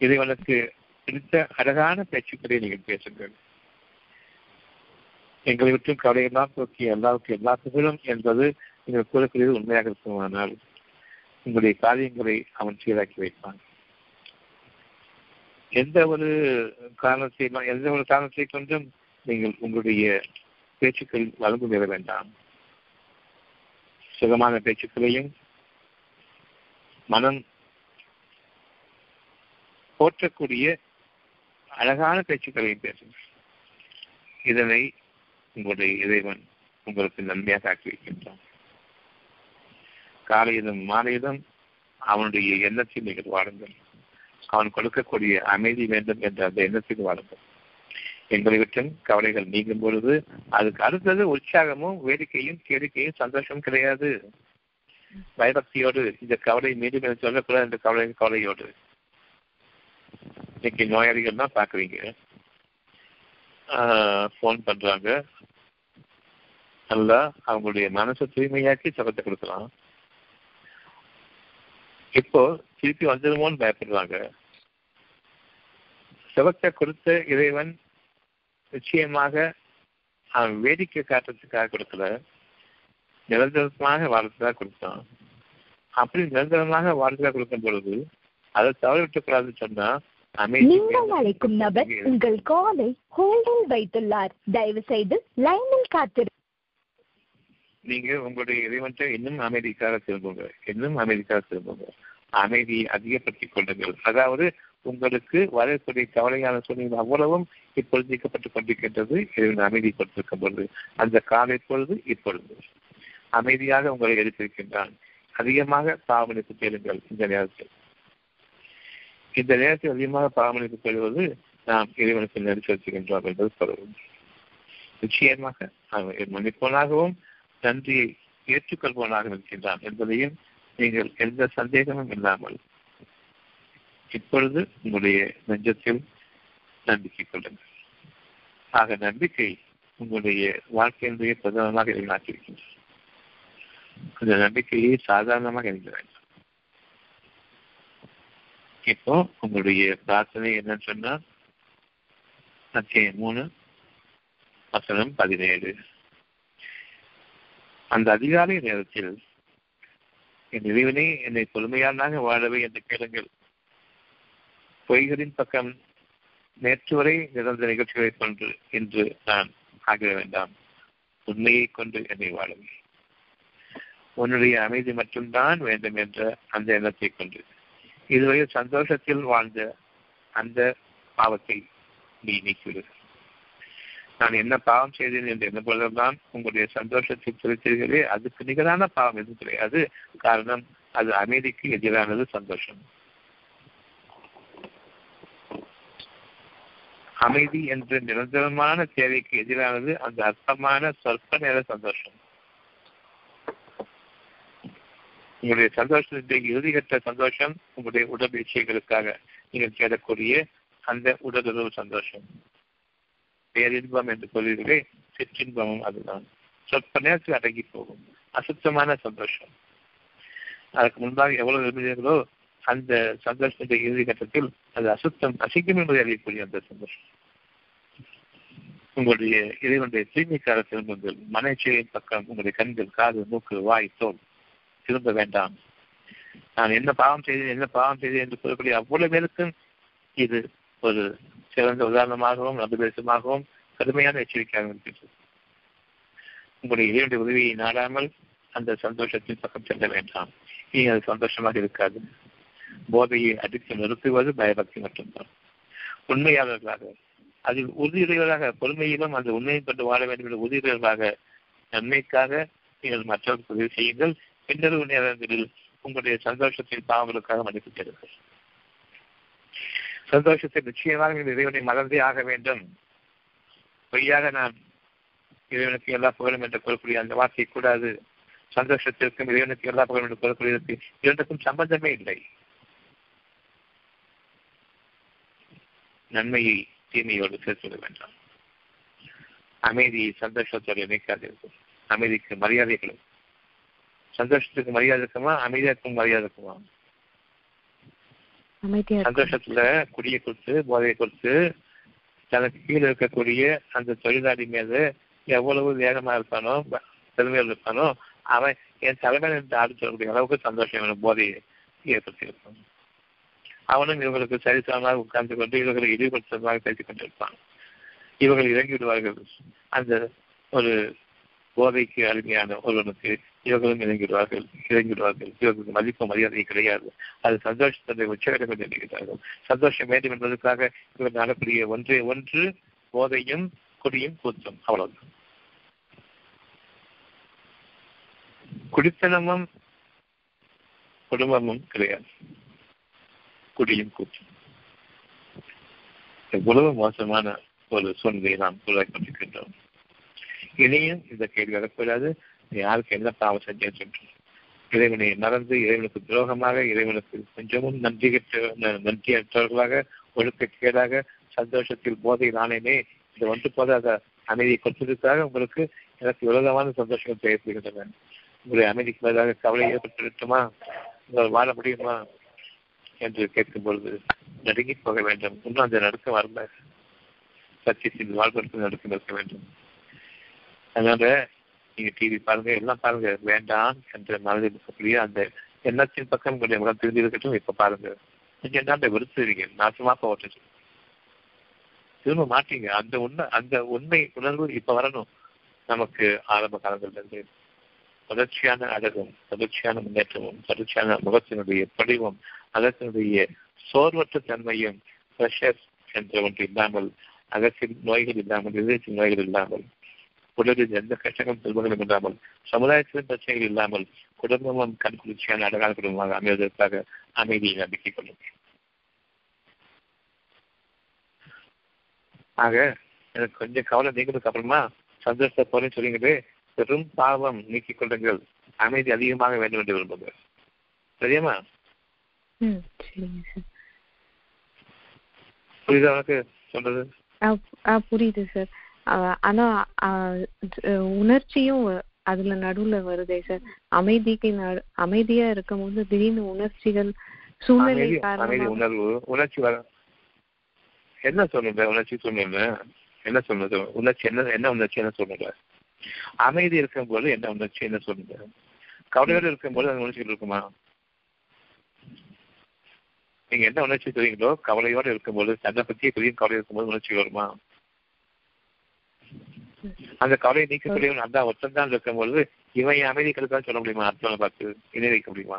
இறைவனுக்கு பிடித்த அழகான பேச்சுக்களை நீங்கள் பேசுங்கள். எங்களை விட்டும் கவலையெல்லாம் போக்கி எல்லாருக்கும் எல்லா புகழும் என்பது நீங்கள் கூறக்கூடியது உண்மையாக இருக்குமானால் உங்களுடைய காரியங்களை அவன் சீராக்கி வைப்பான். எந்த ஒரு காரணத்தை எந்த ஒரு காரணத்தை கொண்டும் நீங்கள் உங்களுடைய பேச்சுக்கள் வழங்கு பெற வேண்டாம். சுகமான பேச்சுக்களையும் மனம் போற்றக்கூடிய அழகான பேச்சுக்களையும் பேசுங்கள். இதனை உங்களுடைய இறைவன் உங்களுக்கு நன்மையாக ஆக்கி வைக்கின்றான். காலையிலும் மாலையிலும் அவனுடைய எண்ணத்தில் நீங்கள் வாழுங்கள் அவன் கொடுக்கக்கூடிய அமைதி வேண்டும் என்ற அந்த எண்ணத்துக்கு வாழுங்கள் எங்களை விட்டும் கவலைகள் நீங்கும் பொழுது அதுக்கு அடுத்தது உற்சாகமும் வேடிக்கையும் கேடிக்கையும் சந்தோஷம் கிடையாது. பயபக்தியோடு இந்த கவலை மீண்டும் எனக்கு சொல்லக்கூடாது இந்த கவலை கவலையோடு. இன்னைக்கு நோயாளிகள் தான் பார்க்குறீங்க ஃபோன் பண்றாங்க. நல்லா அவங்களுடைய மனசை தூய்மையாக்கி சபத்தை கொடுக்கலாம். இப்போ திருப்பி வந்துடுமோன்னு பயப்படுறாங்க. சுகத்தை கொடுத்த இறைவன் நிச்சயமாக அவன் வேடிக்கை காட்டுறதுக்காக கொடுக்கல. நிரந்தரமாக வாழ்க்கையாக கொடுத்தான். அப்படி நிரந்தரமாக வாழ்க்கையாக கொடுக்கும் பொழுது அதை தவற விட்டுக்கூடாதுன்னு சொன்னா நீங்கள் அழைக்கும் நபர் உங்கள் காலை ஹோல்டில் வைத்துள்ளார். தயவு செய்து லைனில் காத்திரு நீங்க உங்களுடைய இறைவன்ட்ட இன்னும் அமைதிக்காக திரும்புங்க. இன்னும் அமைதிக்காக திரும்புங்க. அமைதியை அதிகப்படுத்திக் கொள்ளுங்கள். அதாவது உங்களுக்கு வரக்கூடிய கவலையான சூழ்நிலை அவ்வளவும் இப்பொழுது நீக்கப்பட்டுக் கொண்டிருக்கின்றது இறைவன் அமைதி பொழுது அந்த காலை பொழுது இப்பொழுது. அமைதியாக உங்களை எடுத்திருக்கின்றான் அதிகமாக பாவமளிப்பு தேடுங்கள் இந்த நேரத்தில். இந்த நேரத்தில் அதிகமாக பாவமளிப்பு கேள்வது நாம் இறைவனுக்கு நெருக்கி என்பது சொல்லவும். நிச்சயமாக அவன் மன்னிப்பவனாகவும் நன்றியை ஏற்றுக்கொள்பவனாக இருக்கின்றான் என்பதையும் நீங்கள் எந்த சந்தேகமும் இல்லாமல் இப்பொழுது உங்களுடைய நெஞ்சத்தில் நம்பிக்கை கொள்ளுங்கள். ஆக நம்பிக்கை உங்களுடைய வாழ்க்கையினுடைய பிரதமமாக எதிர்நாட்டிருக்கின்றது அந்த நம்பிக்கையை சாதாரணமாக எழுத வேண்டும் இப்போ உங்களுடைய பிரார்த்தனை என்னன்னு சொன்னால் அத்தியாயம் மூணு வசனம் பதினேழு. அந்த அதிகாலை நேரத்தில் என் இறைவனே என்னை பொறுமையானாக வாழவே என்று கேளுங்கள். பொய்களின் பக்கம் நேற்று வரை நிகழ்ந்த நிகழ்ச்சிகளைக் கொண்டு இன்று நான் ஆகிட வேண்டாம். உண்மையை கொண்டு என்னை வாழவே உன்னுடைய அமைதி மட்டும்தான் வேண்டும் என்ற அந்த எண்ணத்தை கொண்டு. இதுவரை சந்தோஷத்தில் வாழ்ந்த அந்த பாவத்தை நீ நீக்கிவிடு. நான் என்ன பாவம் செய்தேன் என்று என்ன போலதான் உங்களுடைய சந்தோஷத்தை குறித்தீர்களே அதுக்கு நிகரான பாவம் எதுவும் கிடையாது. காரணம் அது அமைதிக்கு எதிரானது சந்தோஷம். அமைதி என்ற நிரந்தரமான தேவைக்கு எதிரானது அந்த அர்த்தமான சொற்ப நேர சந்தோஷம். உங்களுடைய சந்தோஷத்தின் இறுதிகட்ட சந்தோஷம் உங்களுடைய உடல் இச்சைகளுக்காக நீங்கள் தேடக்கூடிய அந்த உடலுறவு சந்தோஷம். பேரின்பம் என்று சொல்வீர்களே சிற்றின்பமும் அதுதான். சொற்ப நேரத்தில் அடங்கி போகும். அசுத்தமான சந்தோஷம். அதற்கு முன்பாக எவ்வளவு விரும்புகிறீர்களோ அந்த சந்தோஷத்தின் இறுதி கட்டத்தில் அது அசுத்தம் அசிங்கம் என்பதை அறியக்கூடிய அந்த சந்தோஷம் உங்களுடைய இறைவனுடைய தூய்மைக்கார திரும்புங்கள். மனைச்சியின் பக்கம் உங்களுடைய கண்கள் காது மூக்கு வாய் தோல் திரும்ப வேண்டாம். நான் என்ன பாவம் செய்தேன் என்ன பாவம் செய்தேன் என்று கூறக்கூடிய அவ்வளவு பேருக்கும் இது ஒரு சிறந்த உதாரணமாகவும் அபிதேசமாகவும் கடுமையான எச்சரிக்கையாக இருக்கின்றது. உங்களுடைய இறைவனுடைய உதவியை நாடாமல் அந்த சந்தோஷத்தின் பக்கம் செல்ல வேண்டாம். இனி அது சந்தோஷமாக இருக்காது. போதையை அடித்து நிறுத்துவது பயபக்தி மட்டும்தான். உண்மையாளர்களாக அதில் உறுதியுடையவராக பொறுமையிலும் அந்த உண்மையை கொண்டு வாழ வேண்டும் என்ற உறுதியுடையவர்களாக நன்மைக்காக நீங்கள் மற்றவர்களுக்கு உதவி செய்யுங்கள். பின்னரவு நேரங்களில் உங்களுடைய சந்தோஷத்தின் பாவங்களுக்காக மன்னிப்பு தேடுங்கள் சந்தோஷத்தை நிச்சயமாக நீங்கள் இறைவனை மறந்தே ஆக வேண்டும். பொய்யாக நான் இறைவனுக்கு எல்லா புகழும் என்று கூறக்கூடிய அந்த வார்த்தை கூடாது. சந்தோஷத்திற்கும் இறைவனுக்கு எல்லா புகழும் என்று கூறக்கூடியதற்கு இரண்டுக்கும் சம்பந்தமே இல்லை. நன்மையை தீமையோடு சேர்த்துவிட வேண்டாம். அமைதியை சந்தோஷத்தோடு இணைக்காதீர்கள். அமைதிக்கு மரியாதை கொடு சந்தோஷத்துக்கு மரியாதை இருக்குமா? அமைதியாக்கும் மரியாதை இருக்குமா? அமைதியா இருக்கும். சந்தோஷத்துல குடியை கொடுத்து போதையை கொடுத்து தனக்கு கீழே இருக்கக்கூடிய அந்த தொழிலாளி மீது எவ்வளவு வேகமா இருப்பானோ பெருமையில் இருப்பானோ அவன் என் தலைமையில் இருந்து ஆடு சொல்லக்கூடிய அளவுக்கு சந்தோஷம் போதையை ஏற்படுத்தியிருப்பான் அவனும் இவர்களுக்கு சரிசமமாக உட்கார்ந்து கொண்டு இவர்களை இழிவுபடுத்துவதாக பேசிக் கொண்டிருப்பான். இவர்கள் இறங்கி விடுவார்கள். அந்த ஒரு போதைக்கு அருமையான ஒருவனுக்கு இவர்களும் இறங்கிடுவார்கள் இறங்கிடுவார்கள் இவர்களுக்கு மதிப்பு மரியாதை கிடையாது. அது சந்தோஷத்தை உச்சகட்டம் கொண்டு சந்தோஷம் வேண்டும் என்பதற்காக இவர்கள் நடக்கூடிய ஒன்றே ஒன்று போதையும் குடியும் கூத்தும். அவ்வளவுதான். குடித்தனமும் குடும்பமும் கிடையாது. குடியும் கூட்டும் எவ்வளவு மோசமான ஒரு சூழ்நிலையை நாம் உருவாக்கி கொண்டிருக்கின்றோம். இனியும் இந்த கேள்வி வரக்கூடாது. யாருக்கு என்ன பாவம் செஞ்சேன் சொல்லிட்டு இறைவனை மறந்து இறைவனுக்கு துரோகமாக இறைவனுக்கு கொஞ்சமும் நன்றி நன்றியற்றவர்களாக ஒழுக்கக்கேடாக சந்தோஷத்தில் போதை நானேனே இது ஒன்று போதாத அமைதியை கொடுத்ததற்காக உங்களுக்கு எனக்கு விரோதமான சந்தோஷங்கள் தேவைப்படுகின்றன உங்களுடைய அமைதிக்கு பதிலாக கவலை ஏற்பட்டுவிட்டுமா உங்கள் வாழ முடியுமா? என்று கேட்கும் பொழுது நடுங்கி போக வேண்டும். இன்னும் அந்த நடுக்கம் வரல. சத்தியத்தின் வாழ்வதற்கு நடுக்கம் இருக்க வேண்டும். அதனால நீங்க டிவி பாருங்க எல்லாம் பாருங்க. வேண்டாம் என்ற மனதில் இருக்கக்கூடிய அந்த எண்ணத்தின் பக்கம் உங்களுடைய முகம் திரும்பி இருக்கட்டும் இப்ப பாருங்க. நீங்க என்ன வெறுத்துறீங்க? நாசமா போட்டு திரும்ப மாட்டீங்க. அந்த உண்மை அந்த உண்மை உணர்வு இப்ப வரணும். நமக்கு ஆரம்ப காலங்கள்ல இருந்து தொடர்ச்சியான அழகும் தொடர்ச்சியான முன்னேற்றமும் தொடர்ச்சியான முகத்தினுடைய படிவம் அதற்கினுடைய சோர்வற்ற தன்மையும் பிரஷர் என்ற ஒன்று இல்லாமல் அகத்தில் நோய்கள் இல்லாமல் இதயத்தில் நோய்கள் இல்லாமல் உடலில் எந்த கஷ்டங்களும் செல்வங்களும் இல்லாமல் சமுதாயத்திலும் பிரச்சனைகள் இல்லாமல் குடும்பமும் கண்குளிர்ச்சியான அழகான குடும்பமாக அமைவதற்காக அமைதியை நம்பிக்கை கொள்ளுங்கள். ஆக எனக்கு கொஞ்சம் கவலை நீங்கிறதுக்கு அப்புறமா சந்தோஷத்தை போறேன்னு சொல்லிங்கிறது பெரும் பாவம். நீக்கிக் கொள்ளுங்கள். அமைதி அதிகமாக வேண்டும் என்று விரும்புங்கள் சரியாமா ம் சரிங்க சார். புரியுதா உனக்கு சொல்றது? ஆ ஆ புரியுது சார். ஆனா உணர்ச்சியும் அதுல நடுவுல வருதே சார். அமைதிக்கு அமைதியா இருக்கும் போது திடீர்னு உணர்ச்சிகள் சூழ்நிலை உணர்வு உணர்ச்சி வர என்ன சொல்லுங்க உணர்ச்சி சொல்லுங்க என்ன சொல்லுங்க. உணர்ச்சி என்ன என்ன உணர்ச்சி என்ன சொல்லுங்க? அமைதி இருக்கும்போது என்ன உணர்ச்சி என்ன சொல்லுங்க? கவலையோடு இருக்கும்போது அந்த உணர்ச்சிகள் இருக்குமா? நீங்க என்ன உணர்ச்சி தெரியுங்களோ கவலையோடு இருக்கும்போது தன்னை பற்றிய பெரிய கவலை இருக்கும்போது உணர்ச்சி வருமா? அந்த கவலையை நீக்கக்கூடிய அந்த ஒருத்தன் தான் இருக்கும்போது இவன் அமைதி கெடுக்கான்னு சொல்ல முடியுமா? அர்த்தம் பார்த்து இணை வைக்க முடியுமா?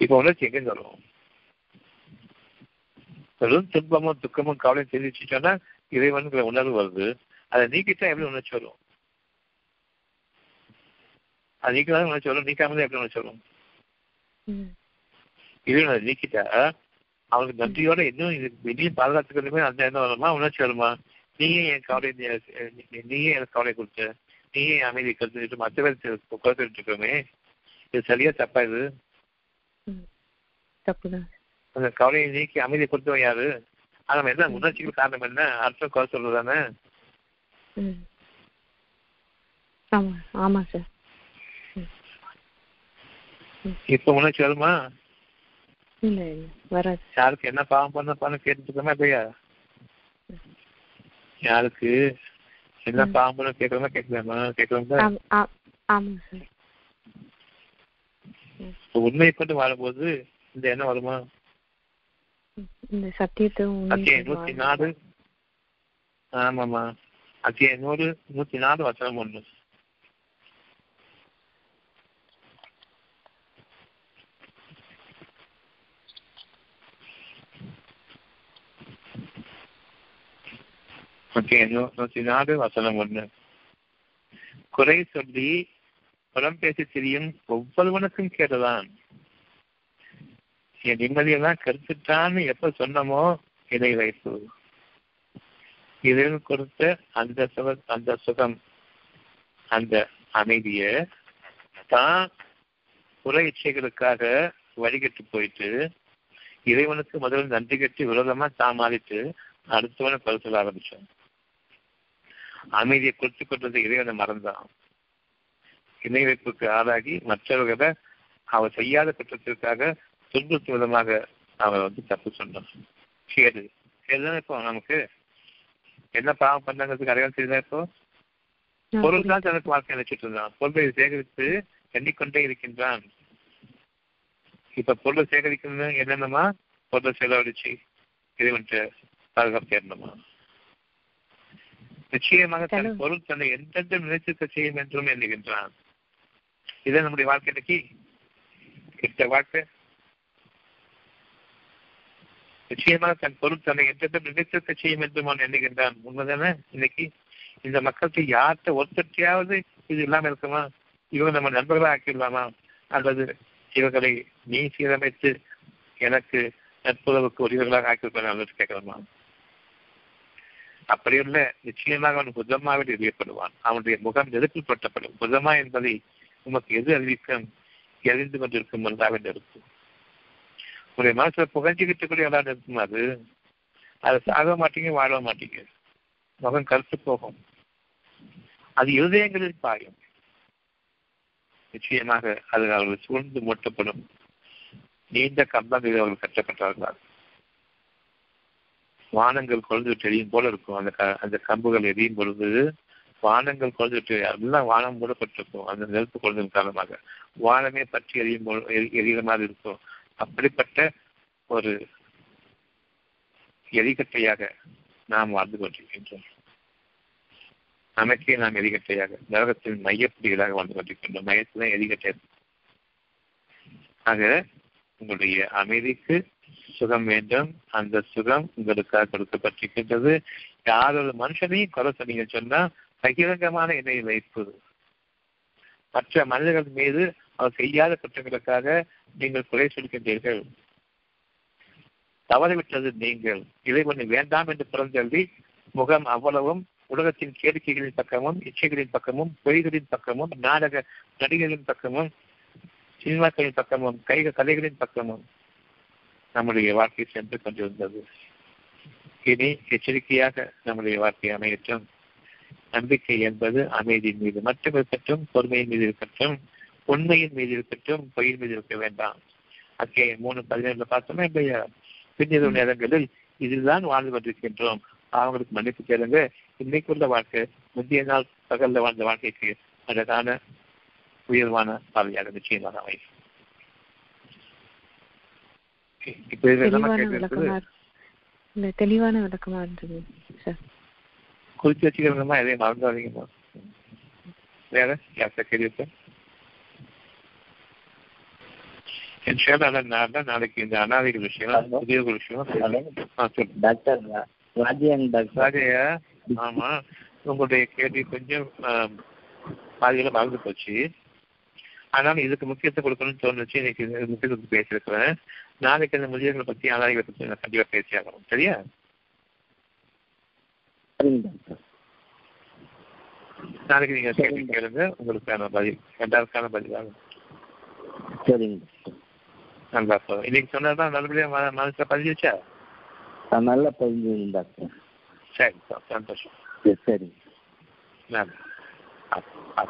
இப்ப உணர்ச்சி எங்க வரும்? பெரும் துன்பமும் துக்கமும் கவலையும் தெரிவிச்சுட்டோம்னா இறைவனுங்கிற உணர்வு வருது. அதை நீக்கிட்டா எப்படி உணர்ச்சி வரும்? அது நீக்கலாம் உணர்ச்சி வரும் நீக்காம எப்படி உணர்ச்சி வரும் ம். இறைவன் அதை நீக்கிட்டா அவனுக்கு நன்றியோட இன்னும் இது வெளியும் பாதுகாத்துக்கிறதுமே அந்த எண்ணம் வருமா உணர்ச்சி வருமா நீயே என் கவலை நீ- நீ- நீயே எனக்கு கவலை கொடுத்த நீயே அமைதி கருத்து மற்ற பேர் குறைத்துட்டு இருக்கோமே. இது சரியா தப்பா இது? அந்த கவலையை நீக்கி அமைதி கொடுத்தவன் யாரு? ஆனா என்ன உணர்ச்சிக்கு காரணம் என்ன? அர்த்தம் குறை சொல்றதானே ஆமா ஆமா சார். இப்ப உணர்ச்சி வருமா? இல்ல இல்ல வராது. யாருக்கு என்ன பாவம் பண்ண பண்ண கேட்டுருக்கோமா இல்லையா? யாருக்கு? என்ன. பாவம் பண்ண கேட்கலாமா? கேட்கலாமா சார். உண்மையை கொண்டு வாழும்போது இந்த எண்ணம் வருமா? இந்த சத்தியத்தை அத்தியாயம் நூத்தி நாலு. ஆமாமா அத்தியாயம் நூறு நூத்தி நாலு வசனம் ஒண்ணு. ஓகே நூத்தி நாலு வசனம் ஒண்ணு குறை சொல்லி புறம் பேசி திரியும் ஒவ்வொருவனுக்கும் கேட்டதான் என் நிம்மதியெல்லாம் கருத்துட்டான்னு எப்ப சொன்னமோ இதை வைப்பு இதில் கொடுத்த அந்த சுக அந்த சுகம் அந்த அமைதிய தான் புற இச்சைகளுக்காக வழிகட்டு போயிட்டு இறைவனுக்கு முதல்ல நன்றி கட்டி விரோதமா தான் மாறிட்டு அடுத்தவனை பரிசல் ஆரம்பிச்சான் அமைதியை கொடுத்து கொண்டது இறைவனை மறந்தான் இணை வைப்புக்கு ஆளாகி மற்றவர்களை அவர் செய்யாத குற்றத்திற்காக துன்புறுத்தும் விதமாக அவர் வந்து தப்பு சொன்னான் கேடு. கேடுதான் இப்போ நமக்கு? என்ன பாவம் பண்ணாங்கிறதுக்கு அடையாளம் தெரியுதா இப்போ? பொருள் தான் தனக்கு வாழ்க்கை நினைச்சிட்டு இருந்தான். பொருளை சேகரித்து எண்ணிக்கொண்டே இருக்கின்றான். இப்ப பொருளை சேகரிக்கணும் என்னென்னமா? பொருளை செலவழிச்சு இறைவன்ட்டு பாதுகாப்பு தேடணுமா? நிச்சயமாக தன். பொருள் தன்னை எந்தெந்த நினைச்சிருக்க செய்யும் என்றும் எண்ணுகின்றான். இதான் நம்முடைய வாழ்க்கை இன்னைக்கு கெட்ட வாழ்க்கை. நிச்சயமாக தன் பொருள் தன்னை எந்தெந்த நினைத்திருக்க செய்யும் என்றும் அவன் எண்ணுகின்றான். உண்மைதானே? இன்னைக்கு இந்த மக்களுக்கு யார்கிட்ட ஒருத்தட்டையாவது இது இல்லாம இருக்குமா? இவங்க நம்ம நண்பர்களா ஆக்கிடலாமா? அல்லது இவர்களை நீ சீரமைத்து எனக்கு நட்புறவுக்கு உரியவர்களாக ஆக்கியிருப்பாங்க அல்லது அப்படி அப்படியுள்ள நிச்சயமாக அவன் புதமாவில் எறியப்படுவான் அவனுடைய முகம் நெருப்பில் பட்டப்படும் புதமா என்பதை உமக்கு எது அறிவிக்கும்? எரிந்து கொண்டிருக்கும் ஒன்றாக இருக்கும் உங்களுடைய மனசுல புகஞ்சுக்கிட்டு கூட எல்லாம் இருக்கும் அது. அதை சாக மாட்டீங்க வாழ மாட்டீங்க. முகம் கருத்து போகும். அது இருதயங்களில் பாயும். நிச்சயமாக அது அவர்கள் சூழ்ந்து மூட்டப்படும். நீண்ட கம்பங்களில் அவர்கள் கட்டப்பட்டார்கள். வானங்கள் கொழுந்துட்டு எரியும் போல இருக்கும். அந்த க- அந்த கம்புகள் எரியும் பொழுது வானங்கள் கொழுந்துட்டு எல்லாம் வானம் மூடப்பட்டிருக்கும். அந்த நெருப்பு குழந்தைகள் காரணமாக. வானமே பற்றி எரியும் போல் எரி- எரிகிற மாதிரி இருக்கும். அப்படிப்பட்ட ஒரு எரிகட்டையாக நாம் வாழ்ந்து கொண்டிருக்கின்றோம். நமக்கே நாம் எரிகட்டையாக நரகத்தின் மையப்புள்ளிகளாக வாழ்ந்து கொண்டிருக்கின்றோம். மையத்தில் எரிகட்டை ஆக உங்களுடைய அமைதிக்கு சுகம் வேண்டும். அந்த சுகம் உங்களுக்காக கொடுக்கப்பட்டிருக்கின்றது. யார் ஒரு மனுஷனையும் கொலை சொன்னீங்க சொன்னா பகிரங்கமான இணை வைப்பு. மற்ற மனிதர்கள் மீது அவர் செய்யாத குற்றங்களுக்காக நீங்கள் குறை சொல்கின்றீர்கள். தவறிவிட்டது நீங்கள். இதை ஒன்று வேண்டாம் என்று புறந்தள்ளி முகம் அவ்வளவும் உலகத்தின் கேளிக்கைகளின் பக்கமும் இச்சைகளின் பக்கமும் பொய்களின் பக்கமும் நாடக நடிகர்களின் பக்கமும் சினிமாக்களின் பக்கமும் கைக கலைகளின் பக்கமும். நம்முடைய வாழ்க்கை சென்று கொண்டிருந்தது. இனி எச்சரிக்கையாக நம்முடைய வாழ்க்கை அமையட்டும். நம்பிக்கை என்பது அமைதியின் மீது மட்டும் இருக்கட்டும் பொறுமையின் மீது இருக்கட்டும் உண்மையின் மீது இருக்கட்டும் பொய்யின் மீது இருக்க வேண்டாம். அக்கே மூணு பதினேழுல பார்த்தோமா இல்லையா? பின்னிரவு நேரங்களில் இதில்தான் வாழ்ந்து கொண்டிருக்கின்றோம். அவங்களுக்கு மன்னிப்பு கேளுங்க. இன்னைக்குள்ள வாழ்க்கை முந்தைய நாள் பகல்ல வாழ்ந்த வாழ்க்கைக்கு அழகான உயர்வான பாதையாக நிச்சயமாக அமையும். இப்ப இல்ல தெளிவான விளக்கமா இருந்தது சார் குறிச்சு வச்சுக்கிறோமா எதையும் மறந்துடாதீங்கம்மா வேற யார்கிட்ட கேள்வி தான் நாளைக்கு இந்த அனாதைகள் விஷயம் புதிய ஒரு விஷயம் டாக்டர் ராஜியன் டாக்டர். ராஜையா ஆமா. உங்களுடைய கேள்வி கொஞ்சம் பாதியில மறந்து போச்சு. ஆனாலும் இதுக்கு முக்கியத்துவம் கொடுக்கணும்னு தோணுச்சு. இன்னைக்கு இது முக்கியத்துவம் பேசியிருக்கிறேன். நாளைக்கு அந்த முதியவர்களை பத்தி அனாதைகளை பத்தி நான் கண்டிப்பா பேசியாகணும் சரியா? நாளைக்கு நீங்க கேள்வி கேளுங்க. உங்களுக்கான பதில் ரெண்டாவதுக்கான பதில் ஆகும் சரிங்க நல்லா போதும் இன்னைக்கு சொன்னதான் நல்லபடியா மனசுல பதிஞ்சிச்சா நல்லா பதிஞ்சுங்க டாக்டர். சரி சந்தோஷம். சரி. நல்லது. ஆ, ஆ.